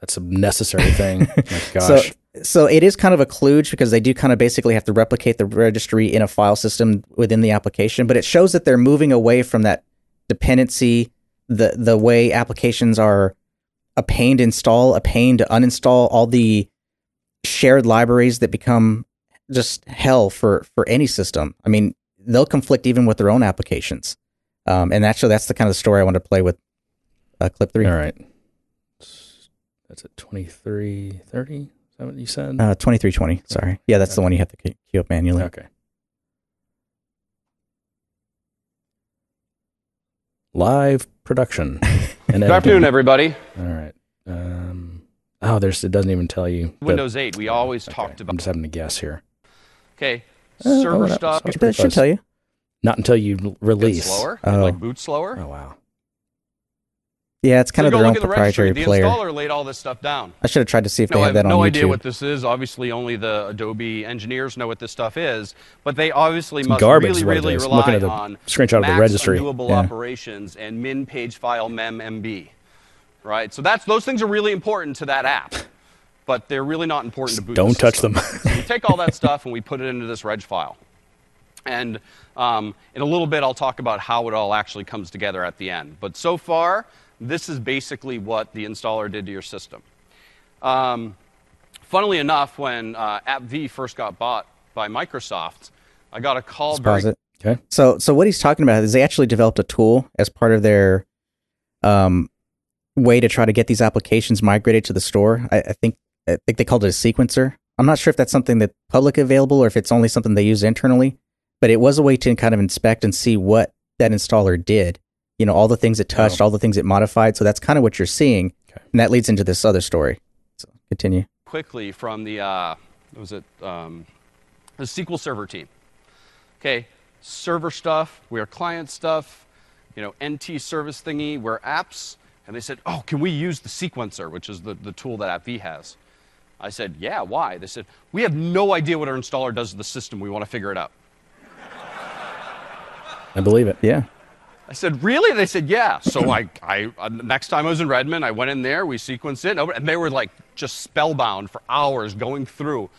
Speaker 2: That's a necessary thing. [laughs] My gosh.
Speaker 3: So, so it is kind of a kludge because they do kind of basically have to replicate the registry in a file system within the application, but it shows that they're moving away from that dependency, the the way applications are a pain to install, a pain to uninstall, all the shared libraries that become just hell for for any system. I mean, they'll conflict even with their own applications. Um, and actually, that's the kind of story I want to play with uh, clip three.
Speaker 2: All right. That's at 2330. Is that what you said?
Speaker 3: Uh, 2320. Sorry. Yeah, that's the one you have to key key up manually.
Speaker 2: Okay. Live production. [laughs]
Speaker 8: Good afternoon, everybody.
Speaker 2: All right. Um, oh, there's. It doesn't even tell you. the-
Speaker 8: Windows 8, we always
Speaker 2: okay,
Speaker 8: talked
Speaker 2: I'm just having to guess here.
Speaker 8: Okay,
Speaker 2: Oh,
Speaker 8: server
Speaker 2: that-
Speaker 8: stuff.
Speaker 2: that's
Speaker 3: But
Speaker 2: pretty
Speaker 3: it should tell you.
Speaker 2: Not until you l-
Speaker 8: gets
Speaker 2: release.
Speaker 8: slower,
Speaker 3: Oh.
Speaker 8: like boot slower.
Speaker 2: Oh wow.
Speaker 3: Yeah, it's kind
Speaker 8: So
Speaker 3: of
Speaker 8: you go
Speaker 3: their own
Speaker 8: look the registry.
Speaker 3: proprietary
Speaker 8: The
Speaker 3: player.
Speaker 8: installer laid all this stuff down.
Speaker 3: I should have tried to see if they
Speaker 8: No, I
Speaker 3: had
Speaker 8: have
Speaker 3: that on
Speaker 8: no
Speaker 3: YouTube.
Speaker 8: idea what this is. Obviously, only the Adobe engineers know what this stuff is. But they obviously
Speaker 2: It's
Speaker 8: must
Speaker 2: garbage
Speaker 8: really,
Speaker 2: is what it
Speaker 8: really
Speaker 2: is. I'm
Speaker 8: rely
Speaker 2: looking at the
Speaker 8: on
Speaker 2: screenshot of the registry.
Speaker 8: undoable
Speaker 3: Yeah.
Speaker 8: operations and min page file mem MB. Right. So that's those things are really important to that app, but they're really not important to boot.
Speaker 2: Don't touch them.
Speaker 8: So we take all that stuff and we put it into this reg file. And um, in a little bit, I'll talk about how it all actually comes together at the end. But so far, this is basically what the installer did to your system. Um, Funnily enough, when uh, App-V first got bought by Microsoft, I got a call.
Speaker 3: Let's pause
Speaker 8: very-
Speaker 3: it.
Speaker 2: Okay.
Speaker 3: So, so what he's talking about is they actually developed a tool as part of their um, way to try to get these applications migrated to the store. I, I think I think they called it a sequencer. I'm not sure if that's something that's public available or if it's only something they use internally, but it was a way to kind of inspect and see what that installer did. You know, all the things it touched, all the things it modified. So that's kind of what you're seeing,
Speaker 2: Okay.
Speaker 3: and that leads into this other story. So continue.
Speaker 8: quickly from the uh, was it um, the SQL Server team. Okay, server stuff, we're client stuff, you know, NT service thingy, we're apps, and they said, "Oh, can we use the sequencer, which is the, the tool that App-V has?" I said, "Yeah, why?" They said, "We have no idea what our installer does to the system. We want to figure it out."
Speaker 2: I believe it.
Speaker 3: Yeah.
Speaker 8: I said, really? They said, yeah. So I, I, uh, next time I was in Redmond, I went in there, we sequenced it, and they were like just spellbound for hours going through.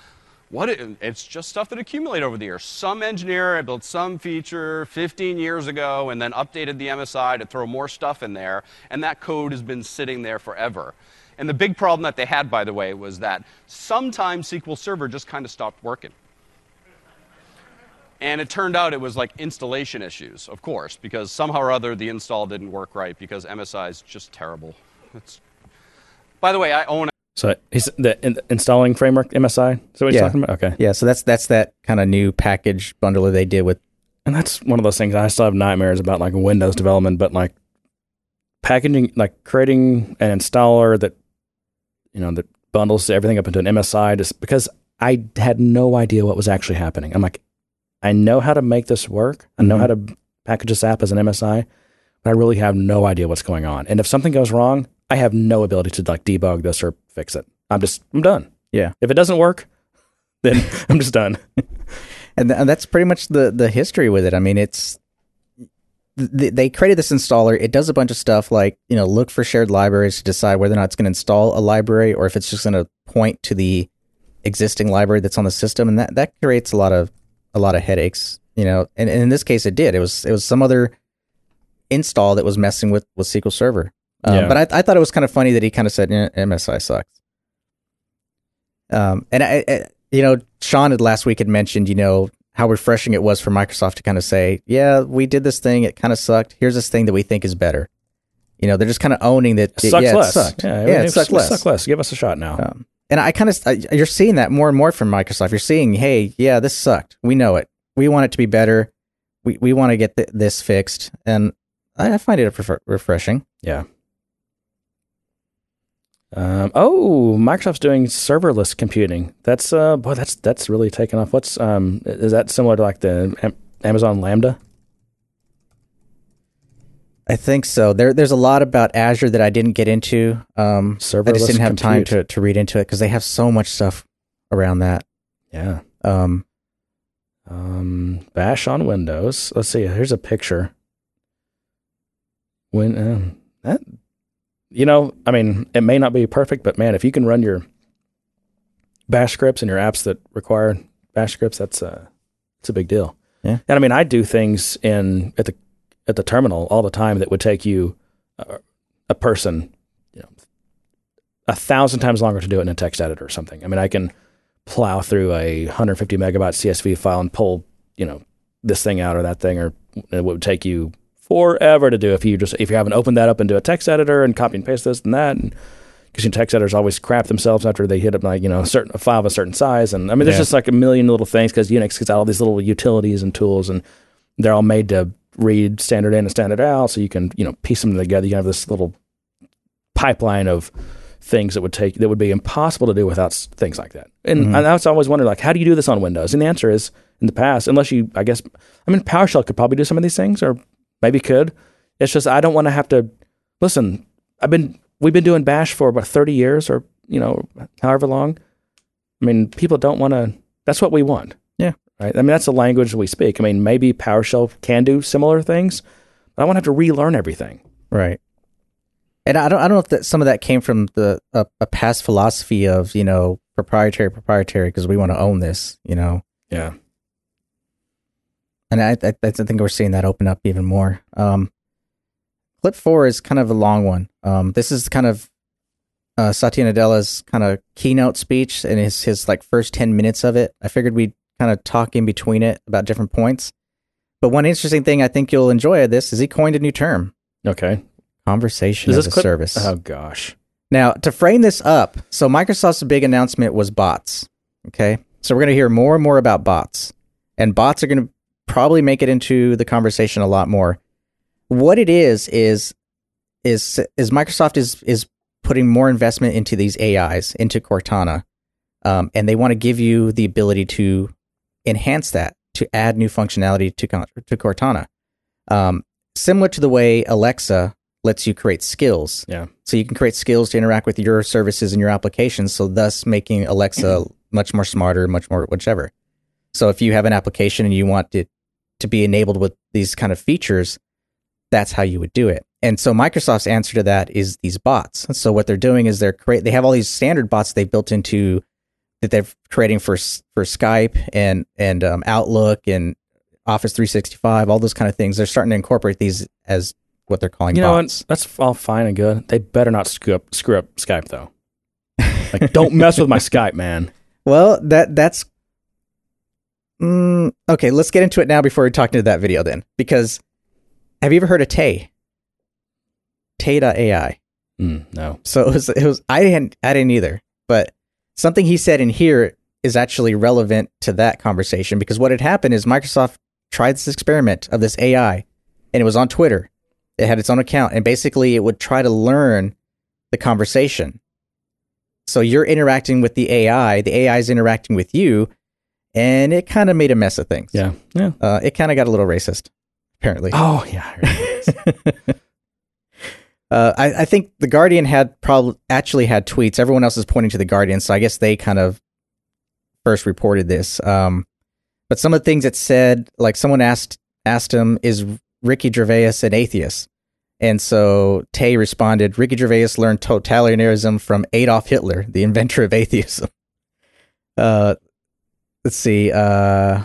Speaker 8: What it, it's just stuff that accumulated over the years. Some engineer built some feature 15 years ago and then updated the MSI to throw more stuff in there, and that code has been sitting there forever. And the big problem that they had, by the way, was that sometimes SQL Server just kind of stopped working. And it turned out it was like installation issues, of course, because somehow or other the install didn't work right because MSI is just terrible. It's, by the way, I own
Speaker 2: So he's the in, installing framework MSI. So what
Speaker 3: Yeah.
Speaker 2: talking about? Okay.
Speaker 3: Yeah. So that's that's that kind of new package bundler they did with
Speaker 2: And that's one of those things I still have nightmares about, like Windows development, but like packaging, like creating an installer that, you know, that bundles everything up into an MSI just because I had no idea what was actually happening. I'm like, I know how to make this work. I know
Speaker 3: Mhm.
Speaker 2: how to package this app as an MSI, but I really have no idea what's going on. And if something goes wrong, I have no ability to like debug this or fix it. I'm just, I'm done.
Speaker 3: Yeah.
Speaker 2: If it doesn't work, [laughs] then I'm just done. [laughs]
Speaker 3: and, th- and that's pretty much the the history with it. I mean, it's th- they created this installer. It does a bunch of stuff like you know look for shared libraries to decide whether or not it's going to install a library or if it's just going to point to the existing library that's on the system, and that that creates a lot of a lot of headaches. You know, and, and in this case, it did. It was it was some other install that was messing with with SQL Server. Um,
Speaker 2: Yeah.
Speaker 3: But I, I thought it was kind of funny that he kind of said eh, MSI sucks. Um, and I, I, you know, Sean had last week had mentioned, you know, how refreshing it was for Microsoft to kind of say, yeah, we did this thing, it kind of sucked. Here's this thing that we think is better. You know, they're just kind of owning that.
Speaker 2: It sucks
Speaker 3: yeah,
Speaker 2: less.
Speaker 3: it sucked.
Speaker 2: Yeah,
Speaker 3: Yeah, it sucked less.
Speaker 2: Suck less. Give us a shot now.
Speaker 3: Um, and I kind of you're seeing that more and more from Microsoft. You're seeing, hey, yeah, this sucked. We know it. We want it to be better. We we want to get th- this fixed, and I, I find it refreshing.
Speaker 2: Yeah. Um, oh, Microsoft's doing serverless computing. That's uh, boy, that's that's really taken off. What's um, is that similar to like the Am- Amazon Lambda?
Speaker 3: I think so. There, there's a lot about Azure that I didn't get into. Um, I just didn't have time to, to read into it because they have so much stuff around that.
Speaker 2: Yeah.
Speaker 3: Um,
Speaker 2: Um, Bash on Windows. Let's see. Here's a picture. When um, that, you know, I mean, it may not be perfect, but man, if you can run your Bash scripts and your apps that require Bash scripts, that's uh, it's a big deal.
Speaker 3: Yeah.
Speaker 2: And I mean, I do things in at the at the terminal all the time that would take you uh, a person, you know, a thousand times longer to do it in a text editor or something. I mean, I can plow through a 150 megabyte CSV file and pull, you know, this thing out or that thing, or it would take you forever to do if you just if you haven't opened that up into a text editor and copy and paste this and that. And, because your text editors always crap themselves after they hit up like you know a certain a file of a certain size, and I mean there's
Speaker 3: Yeah.
Speaker 2: just like a million little things because Unix gets out all these little utilities and tools, and they're all made to read standard in and standard out, so you can you know piece them together. You have this little pipeline of things that would take that would be impossible to do without s- things like that. And,
Speaker 3: Mhm.
Speaker 2: and I was always wondering like how do you do this on Windows? And the answer is in the past, unless you I guess I mean PowerShell could probably do some of these things, or maybe could. It's just I don't want to have to listen. I've been we've been doing Bash for about thirty years, or you know however long. I mean, people don't want to. That's what we want.
Speaker 3: Yeah.
Speaker 2: Right. I mean, that's the language we speak. I mean, maybe PowerShell can do similar things, but I want to have to relearn everything.
Speaker 3: Right. And I don't I don't know if that some of that came from the a, a past philosophy of, you know, proprietary proprietary because we want to own this, you know.
Speaker 2: Yeah.
Speaker 3: And I, I I think we're seeing that open up even more. Um clip 4 is kind of a long one. Um this is kind of uh, Satya Nadella's kind of keynote speech and his his like first ten minutes of it. I figured we'd kind of talk in between it about different points. But one interesting thing I think you'll enjoy of this is he coined a new term:
Speaker 2: Okay.
Speaker 3: conversation
Speaker 2: Is
Speaker 3: as a
Speaker 2: clip-
Speaker 3: service.
Speaker 2: Oh gosh.
Speaker 3: Now, to frame this up, so Microsoft's big announcement was bots. Okay. So we're going to hear more and more about bots, and bots are going to probably make it into the conversation a lot more. What it is is is is Microsoft is is putting more investment into these AIs into Cortana, um, and they want to give you the ability to enhance that to add new functionality to to Cortana, um, similar to the way Alexa lets you create skills.
Speaker 2: Yeah.
Speaker 3: So you can create skills to interact with your services and your applications. So thus making Alexa [clears throat] much more smarter, much more whichever. So if you have an application and you want it to be enabled with these kind of features, that's how you would do it. And so Microsoft's answer to that is these bots. So what they're doing is they're create they have all these standard bots they built into that they're creating for for Skype and and um, Outlook and Office 365, all those kind of things. They're starting to incorporate these as what they're calling
Speaker 2: You know
Speaker 3: bots.
Speaker 2: what? That's all fine and good. They better not screw up screw up Skype though. Like, don't mess with my Skype, man. [laughs]
Speaker 3: Well, that that's mm, okay. Let's get into it now before we talk into that video then, because have you ever heard of Tay? Tay.ai.
Speaker 2: Mm, no.
Speaker 3: So [laughs] it was it was I didn't I didn't either, but something he said in here is actually relevant to that conversation because what had happened is Microsoft tried this experiment of this AI, and it was on Twitter. It had its own account, and basically it would try to learn the conversation. So you're interacting with the AI, the AI is interacting with you, and it kind of made a mess of things.
Speaker 2: Yeah. Yeah.
Speaker 3: Uh, it kind of got a little racist, apparently.
Speaker 2: Oh yeah. I. [laughs]
Speaker 3: Uh, I, I think the Guardian had probably actually had tweets. Everyone else is pointing to the Guardian, so I guess they kind of first reported this. Um, but some of the things it said, like someone asked asked him, "Is Ricky Gervais an atheist?" And so Tay responded, "Ricky Gervais learned totalitarianism from Adolf Hitler, the inventor of atheism." Uh, let's see. Uh,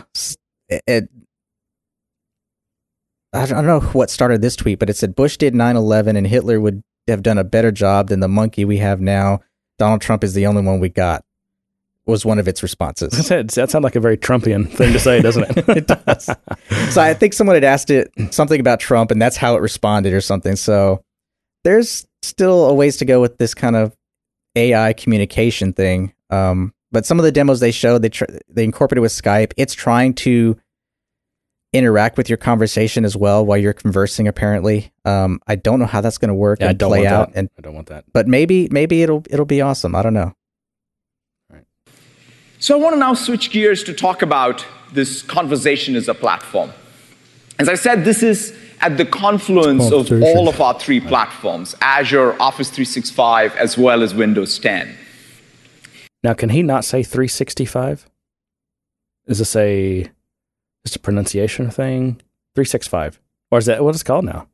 Speaker 3: it, I don't know what started this tweet, but it said Bush did 9 11 and Hitler would have done a better job than the monkey we have now. Donald Trump is the only one we got, was one of its responses. [laughs]
Speaker 2: that sounds like a very Trumpian thing to say, doesn't it? [laughs]
Speaker 3: it does. So I think someone had asked it something about Trump, and that's how it responded or something. So there's still a ways to go with this kind of AI communication thing. Um, but some of the demos they showed, they tr- they incorporated with Skype. It's trying to interact with your conversation as well while you're conversing. Apparently, um, I don't know how that's going to work
Speaker 2: Yeah, I
Speaker 3: and
Speaker 2: don't
Speaker 3: play
Speaker 2: want
Speaker 3: out.
Speaker 2: that.
Speaker 3: And
Speaker 2: I don't want that.
Speaker 3: but maybe maybe it'll it'll be awesome. I don't know. Right.
Speaker 9: So I want to now switch gears to talk about this conversation as a platform. As I said, this is at the confluence of all of our three platforms Azure, Office 365, as well as Windows 10.
Speaker 2: Now, can he not say 365? Is this a just a pronunciation thing? 365, or is that what it's called now?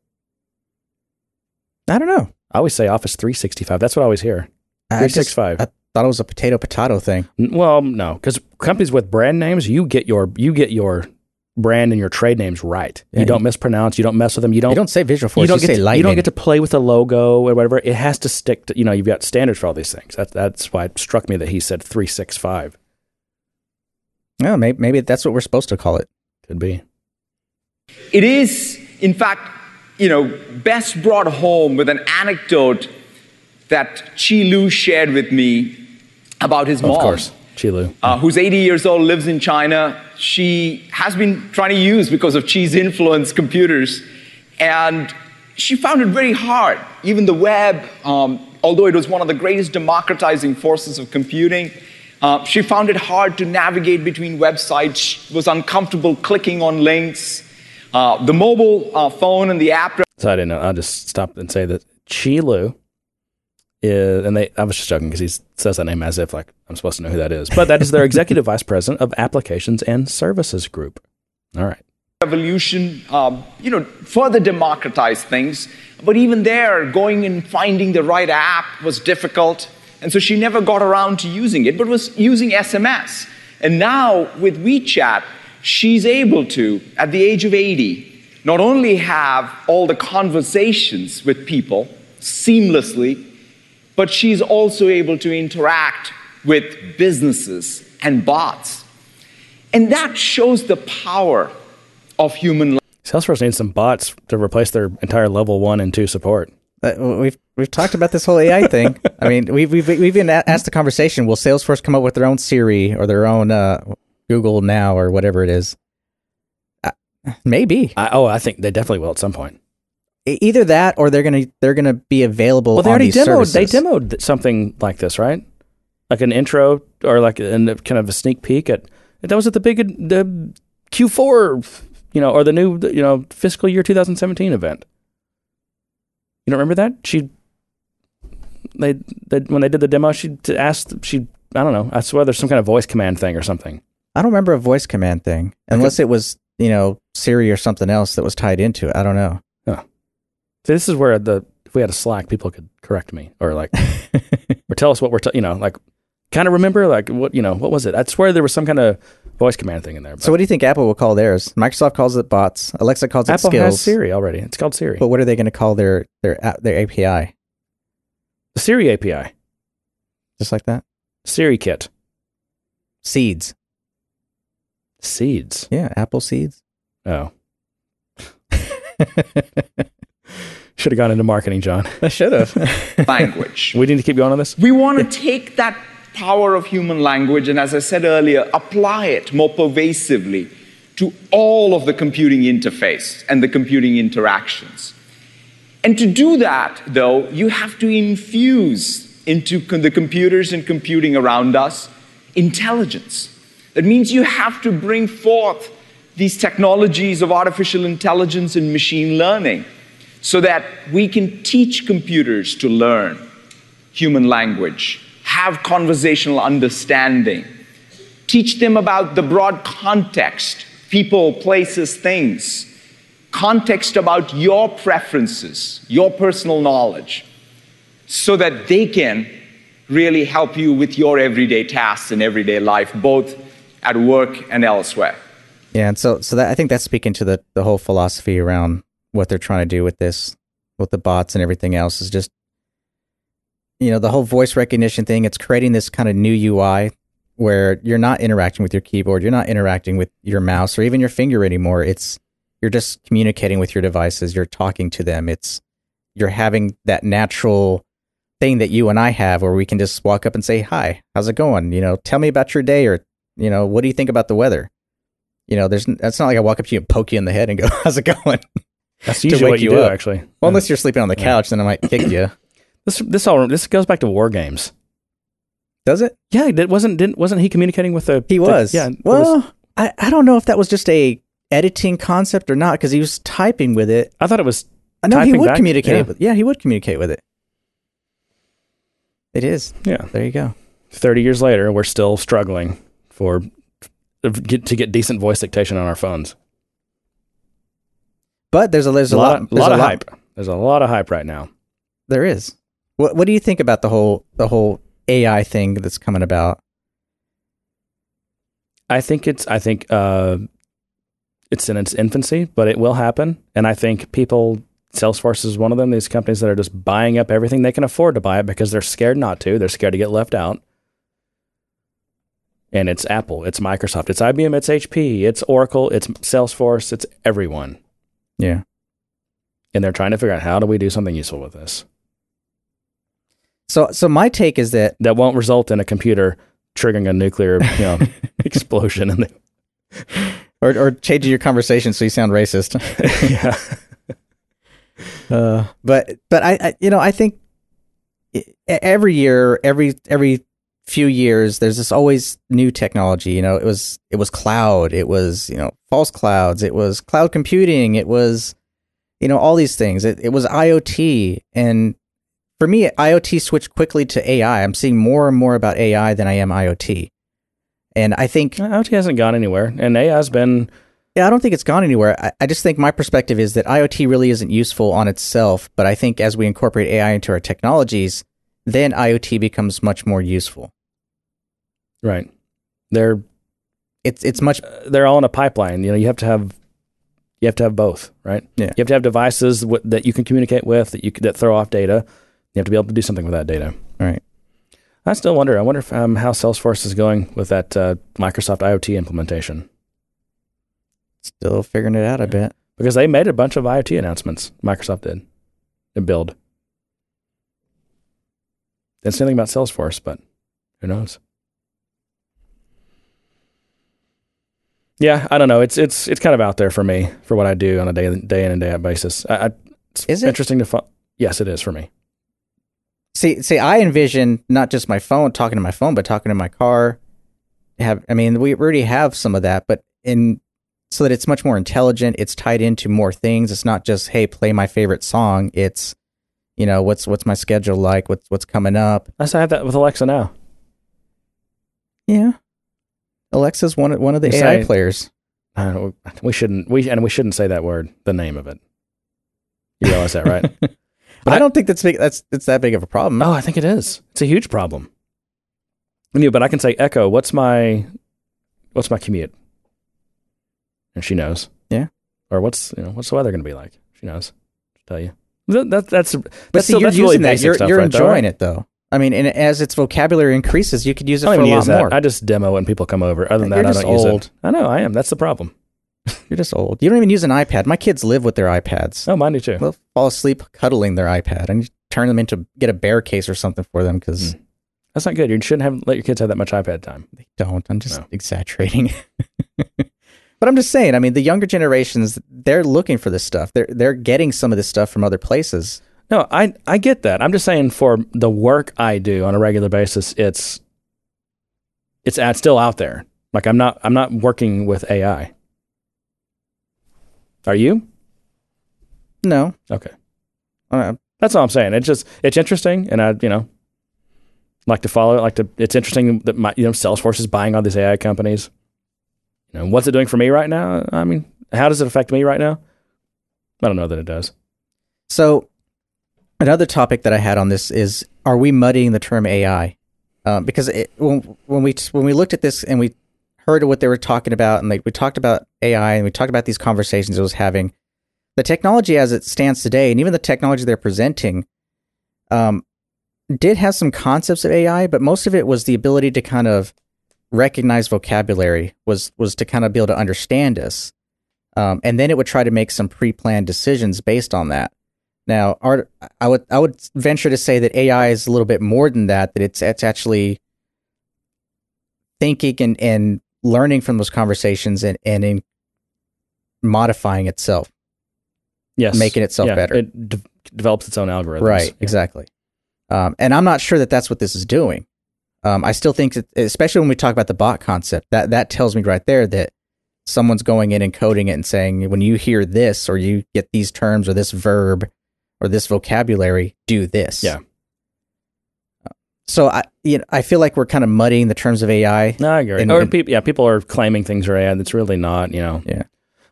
Speaker 3: I don't know.
Speaker 2: I always say Office 365. That's what I always hear.
Speaker 3: I just-
Speaker 2: 365.
Speaker 3: I thought it was a potato potato thing.
Speaker 2: N- Well, no, because companies with brand names, you get your you get your brand and your trade names right.
Speaker 3: Yeah,
Speaker 2: you don't
Speaker 3: you-
Speaker 2: mispronounce. You don't mess with them. You don't.
Speaker 3: You don't say Visual Force.
Speaker 2: you
Speaker 3: You,
Speaker 2: don't
Speaker 3: say
Speaker 2: get to, you don't get to play with the logo or whatever. It has to stick to you know you've got standards for all these things. That, that's why it struck me that he said three six five.
Speaker 3: No, maybe, maybe that's what we're supposed to call it.
Speaker 2: Could be.
Speaker 9: It is, in fact, you know, best brought home with an anecdote that Qi Lu shared with me about his
Speaker 2: Of
Speaker 9: mom.
Speaker 2: course, Qi Lu.
Speaker 9: uh, who's 80 years old, lives in China. She has been trying to use, because of Qi's influence, computers. And she found it very hard. Even the web, um, although it was one of the greatest democratizing forces of computing, uh, she found it hard to navigate between websites. She was uncomfortable clicking on links. Uh, the mobile uh, phone and the app
Speaker 2: So I didn't know. I'll just stop and say that Qi Lu is, and they, I was just joking because he says that name as if like I'm supposed to know who that is. But that is their executive [laughs] vice president of applications and services group. All right.
Speaker 9: revolution, um, you know, further democratized things. But even there, going and finding the right app was difficult. And so she never got around to using it, but was using SMS. And now with WeChat, she's able to, at the age of 80, not only have all the conversations with people seamlessly, but she's also able to interact with businesses and bots. And that shows the power of human
Speaker 2: Salesforce needs some bots to replace their entire level one and two support.
Speaker 3: Uh, we've we've talked about this whole AI [laughs] thing. I mean, we've we've we've even asked the conversation: Will Salesforce come up with their own Siri or their own uh, Google Now or whatever it is? Uh, maybe.
Speaker 2: I, oh, I think they definitely will at some point.
Speaker 3: Either that, or they're gonna they're gonna be available.
Speaker 2: Well, they
Speaker 3: on
Speaker 2: already demoed. They demoed something like this, right? Like an intro or like an, kind of a sneak peek at that was at the big the Q4, you know, or the new you know fiscal year 2017 event. You don't remember that? She they, they when they did the demo, she asked she I don't know. I swear there's some kind of voice command thing or something.
Speaker 3: I don't remember a voice command thing, unless it was you know Siri or something else that was tied into it. I don't know.
Speaker 2: This is where the if we had a Slack, people could correct me or like [laughs] or tell us what we're t- you know like kind of remember like what you know what was it? I swear there was some kind of voice command thing in there.
Speaker 3: So, what do you think Apple will call theirs? Microsoft calls it bots. Alexa calls it
Speaker 2: Apple
Speaker 3: skills.
Speaker 2: has Siri already. It's called Siri.
Speaker 3: But what are they going to call their their their API?
Speaker 2: The Siri API,
Speaker 3: Just like that.
Speaker 2: Siri Kit,
Speaker 3: Seeds.
Speaker 2: Seeds.
Speaker 3: Yeah, Apple seeds.
Speaker 2: Oh, [laughs] should have gone into marketing, John.
Speaker 3: I should have. [laughs]
Speaker 9: language.
Speaker 2: we need to keep going on this.
Speaker 9: We want to take that power of human language and, as I said earlier, apply it more pervasively to all of the computing interface and the computing interactions. And to do that, though, you have to infuse into the computers and computing around us intelligence. That means you have to bring forth these technologies of artificial intelligence and machine learning so that we can teach computers to learn human language, have conversational understanding, teach them about the broad context people, places, things, context about your preferences, your personal knowledge, so that they can really help you with your everyday tasks and everyday life, both at work and elsewhere.
Speaker 3: Yeah, and so so that I think that's speaking to the the whole philosophy around what they're trying to do with this, with the bots and everything else is just you know the whole voice recognition thing. It's creating this kind of new UI where you're not interacting with your keyboard, you're not interacting with your mouse or even your finger anymore. It's you're just communicating with your devices. You're talking to them. It's you're having that natural thing that you and I have where we can just walk up and say, "Hi, how's it going?" You know, tell me about your day or you know, what do you think about the weather? You know, there's that's not like I walk up to you and poke you in the head and go, [laughs] "How's it going?"
Speaker 2: That's usually what you
Speaker 3: you
Speaker 2: do,
Speaker 3: up.
Speaker 2: actually.
Speaker 3: Well, unless you're sleeping on the couch, then I might kick you. [clears throat]
Speaker 2: This this all this goes back to WarGames.
Speaker 3: Does it?
Speaker 2: Yeah, it wasn't didn't wasn't he communicating with the
Speaker 3: He was.
Speaker 2: yeah.
Speaker 3: Well,
Speaker 2: was-
Speaker 3: I I don't know if that was just a editing concept or not because he was typing with it.
Speaker 2: I thought it was.
Speaker 3: Uh, I know he would
Speaker 2: back.
Speaker 3: communicate
Speaker 2: Yeah.
Speaker 3: with. Yeah, he would communicate with it. It is.
Speaker 2: Yeah.
Speaker 3: There you go.
Speaker 2: Thirty years later, we're still struggling for to get decent voice dictation on our phones.
Speaker 3: But there's a there's
Speaker 2: a
Speaker 3: a,
Speaker 2: lot,
Speaker 3: lot, there's
Speaker 2: lot
Speaker 3: a
Speaker 2: of
Speaker 3: lot-
Speaker 2: hype. There's a lot of hype right now.
Speaker 3: There is. What What do you think about the whole the whole AI thing that's coming about?
Speaker 2: I think it's I think uh, it's in its infancy, but it will happen. And I think people, Salesforce is one of them. These companies that are just buying up everything they can afford to buy it because they're scared not to. They're scared to get left out. And it's Apple, it's Microsoft, it's IBM, it's HP, it's Oracle, it's Salesforce, it's everyone.
Speaker 3: Yeah.
Speaker 2: And they're trying to figure out how do we do something useful with this
Speaker 3: So so my take is that
Speaker 2: that won't result in a computer triggering a nuclear you know, [laughs] explosion. And [laughs]
Speaker 3: or or changing your conversation so you sound racist. [laughs]
Speaker 2: yeah.
Speaker 3: Uh, but but I, I you know I think every year every every few years there's this always new technology you know it was it was cloud it was you know false clouds it was cloud computing it was you know all these things it, it was IoT and for me IoT switched quickly to AI I'm seeing more and more about AI than I am IoT and I think uh,
Speaker 2: IoT hasn't gone anywhere, and AI has been
Speaker 3: yeah, I don't think it's gone anywhere. I, I just think my perspective is that IoT really isn't useful on itself, but I think as we incorporate AI into our technologies, then IoT becomes much more useful.
Speaker 2: Right. They're
Speaker 3: It's it's much
Speaker 2: they're all in a pipeline. You know, you have to have you have to have both, right?
Speaker 3: Yeah.
Speaker 2: You have to have devices w- that you can communicate with that you that throw off data. You have to be able to do something with that data.
Speaker 3: Right.
Speaker 2: I still wonder. I wonder if, um, how Salesforce is going with that uh, Microsoft IoT implementation
Speaker 3: Still figuring it out, a bit
Speaker 2: because they made a bunch of IoT announcements. Microsoft did. And build. Didn't say anything about Salesforce, but who knows? Yeah, I don't know. It's it's it's kind of out there for me for what I do on a day day in and day out basis. I, I, it's
Speaker 3: Is it?
Speaker 2: interesting to find. Yes, it is for me.
Speaker 3: See, see, I envision not just my phone talking to my phone, but talking to my car. Have I mean, we already have some of that, but in so that it's much more intelligent. It's tied into more things. It's not just hey, play my favorite song. It's you know what's what's my schedule like? What's what's coming up?
Speaker 2: I have that with Alexa now.
Speaker 3: Yeah, Alexa's one of one of the AI players.
Speaker 2: I we shouldn't we and we shouldn't say that word, the name of it. You realize that, right? [laughs]
Speaker 3: I don't think that's big. That's it's that big of a problem.
Speaker 2: Oh, I think it is. It's a huge problem. Yeah, but I can say, Echo, what's my what's my commute? And she knows.
Speaker 3: Yeah.
Speaker 2: Or what's you know what's the weather going to be like? She knows. She'll tell you. That, that, that's
Speaker 3: But
Speaker 2: that's
Speaker 3: see,
Speaker 2: still-
Speaker 3: you're
Speaker 2: that's really
Speaker 3: using that. You're, you're
Speaker 2: right
Speaker 3: enjoying it though. I mean, and as its vocabulary increases, you could use it
Speaker 2: I
Speaker 3: for a lot
Speaker 2: that.
Speaker 3: more.
Speaker 2: I just demo when people come over. Other than
Speaker 3: You're
Speaker 2: that, I
Speaker 3: just
Speaker 2: don't use
Speaker 3: old.
Speaker 2: it. I know I am. That's the problem. [laughs]
Speaker 3: You're just old. You don't even use an iPad. My kids live with their iPads.
Speaker 2: Oh, mine do too.
Speaker 3: They'll fall asleep cuddling their iPad. and to turn them into get a bear case or something for them because hmm.
Speaker 2: That's not good. You shouldn't have let your kids have that much iPad time.
Speaker 3: they don't. I'm just
Speaker 2: No.
Speaker 3: exaggerating. [laughs] but I'm just saying. I mean, the younger generations they're looking for this stuff. They're they're getting some of this stuff from other places.
Speaker 2: No, I I get that. I'm just saying for the work I do on a regular basis, it's it's at, still out there. Like I'm not I'm not working with AI. Are you?
Speaker 3: No,
Speaker 2: Okay.
Speaker 3: uh,
Speaker 2: That's all I'm saying. It's just it's interesting and I, you know, like to follow it, like to it's interesting that my you know Salesforce is buying all these AI companies. You know, what's it doing for me right now? I mean, how does it affect me right now? I don't know that it does.
Speaker 3: So, another topic that I had on this is: Are we muddying the term AI? Um, because it, when when we when we looked at this and we heard what they were talking about, and like we talked about AI and we talked about these conversations it was having, the technology as it stands today, and even the technology they're presenting, um, did have some concepts of AI, but most of it was the ability to kind of recognize vocabulary was was to kind of be able to understand us, um, and then it would try to make some pre-planned decisions based on that. Now, art, I would I would venture to say that AI is a little bit more than that. That it's it's actually thinking and, and learning from those conversations and and in modifying itself.
Speaker 2: Yes,
Speaker 3: Making itself
Speaker 2: Yeah,
Speaker 3: better.
Speaker 2: It de- develops its own algorithms.
Speaker 3: Right,
Speaker 2: Yeah.
Speaker 3: exactly. Um, and I'm not sure that that's what this is doing. Um, I still think, that, especially when we talk about the bot concept, that that tells me right there that someone's going in and coding it and saying, when you hear this or you get these terms or this verb or this vocabulary, do this.
Speaker 2: Yeah.
Speaker 3: So I, you know, I feel like we're kind of muddying the terms of AI.
Speaker 2: No, I agree.
Speaker 3: And-
Speaker 2: or
Speaker 3: and-
Speaker 2: people, yeah, people are claiming things are AI that's really not. You know.
Speaker 3: Yeah.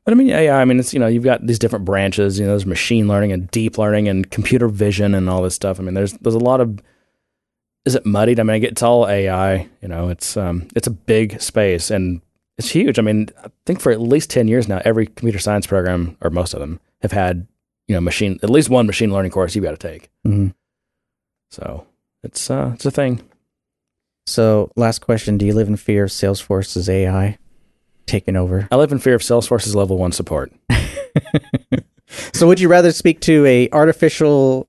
Speaker 2: But I mean, AI. I mean, it's you know, you've got these different branches. You know, there's machine learning and deep learning and computer vision and all this stuff. I mean, there's there's a lot of. Is it muddied? I mean, it's all AI. You know, it's um, it's a big space and it's huge. I mean, I think for at least ten years now, every computer science program or most of them have had you know machine at least one machine learning course you've got to take.
Speaker 3: Mhm.
Speaker 2: So it's uh, it's a thing.
Speaker 3: So last question: Do you live in fear of Salesforce's AI taking over?
Speaker 2: I live in fear of Salesforce's level one support. [laughs]
Speaker 3: So would you rather speak to a artificial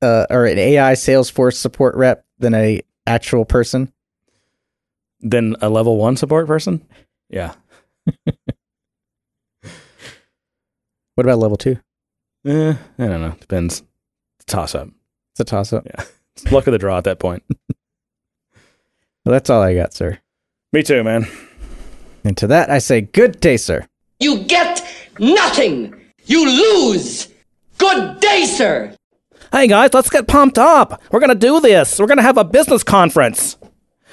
Speaker 3: uh, or an AI Salesforce support rep than a actual person?
Speaker 2: than a level one support person. Yeah. [laughs]
Speaker 3: What about level two?
Speaker 2: Eh, I don't know. Depends. Toss up.
Speaker 3: It's a toss up.
Speaker 2: Yeah. It's luck of the draw at that point. [laughs]
Speaker 3: Well, that's all I got, sir.
Speaker 2: Me too, man.
Speaker 3: And to that, I say, good day, sir.
Speaker 10: You get nothing. You lose. Good day, sir.
Speaker 2: Hey guys, let's get pumped up. We're gonna do this. We're gonna have a business conference.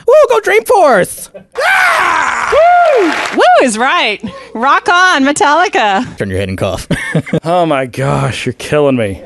Speaker 2: Woo, go Dreamforce!
Speaker 11: Woo Woo is right. Rock on, Metallica.
Speaker 3: Turn your head and cough. [laughs]
Speaker 2: Oh my gosh, you're killing me.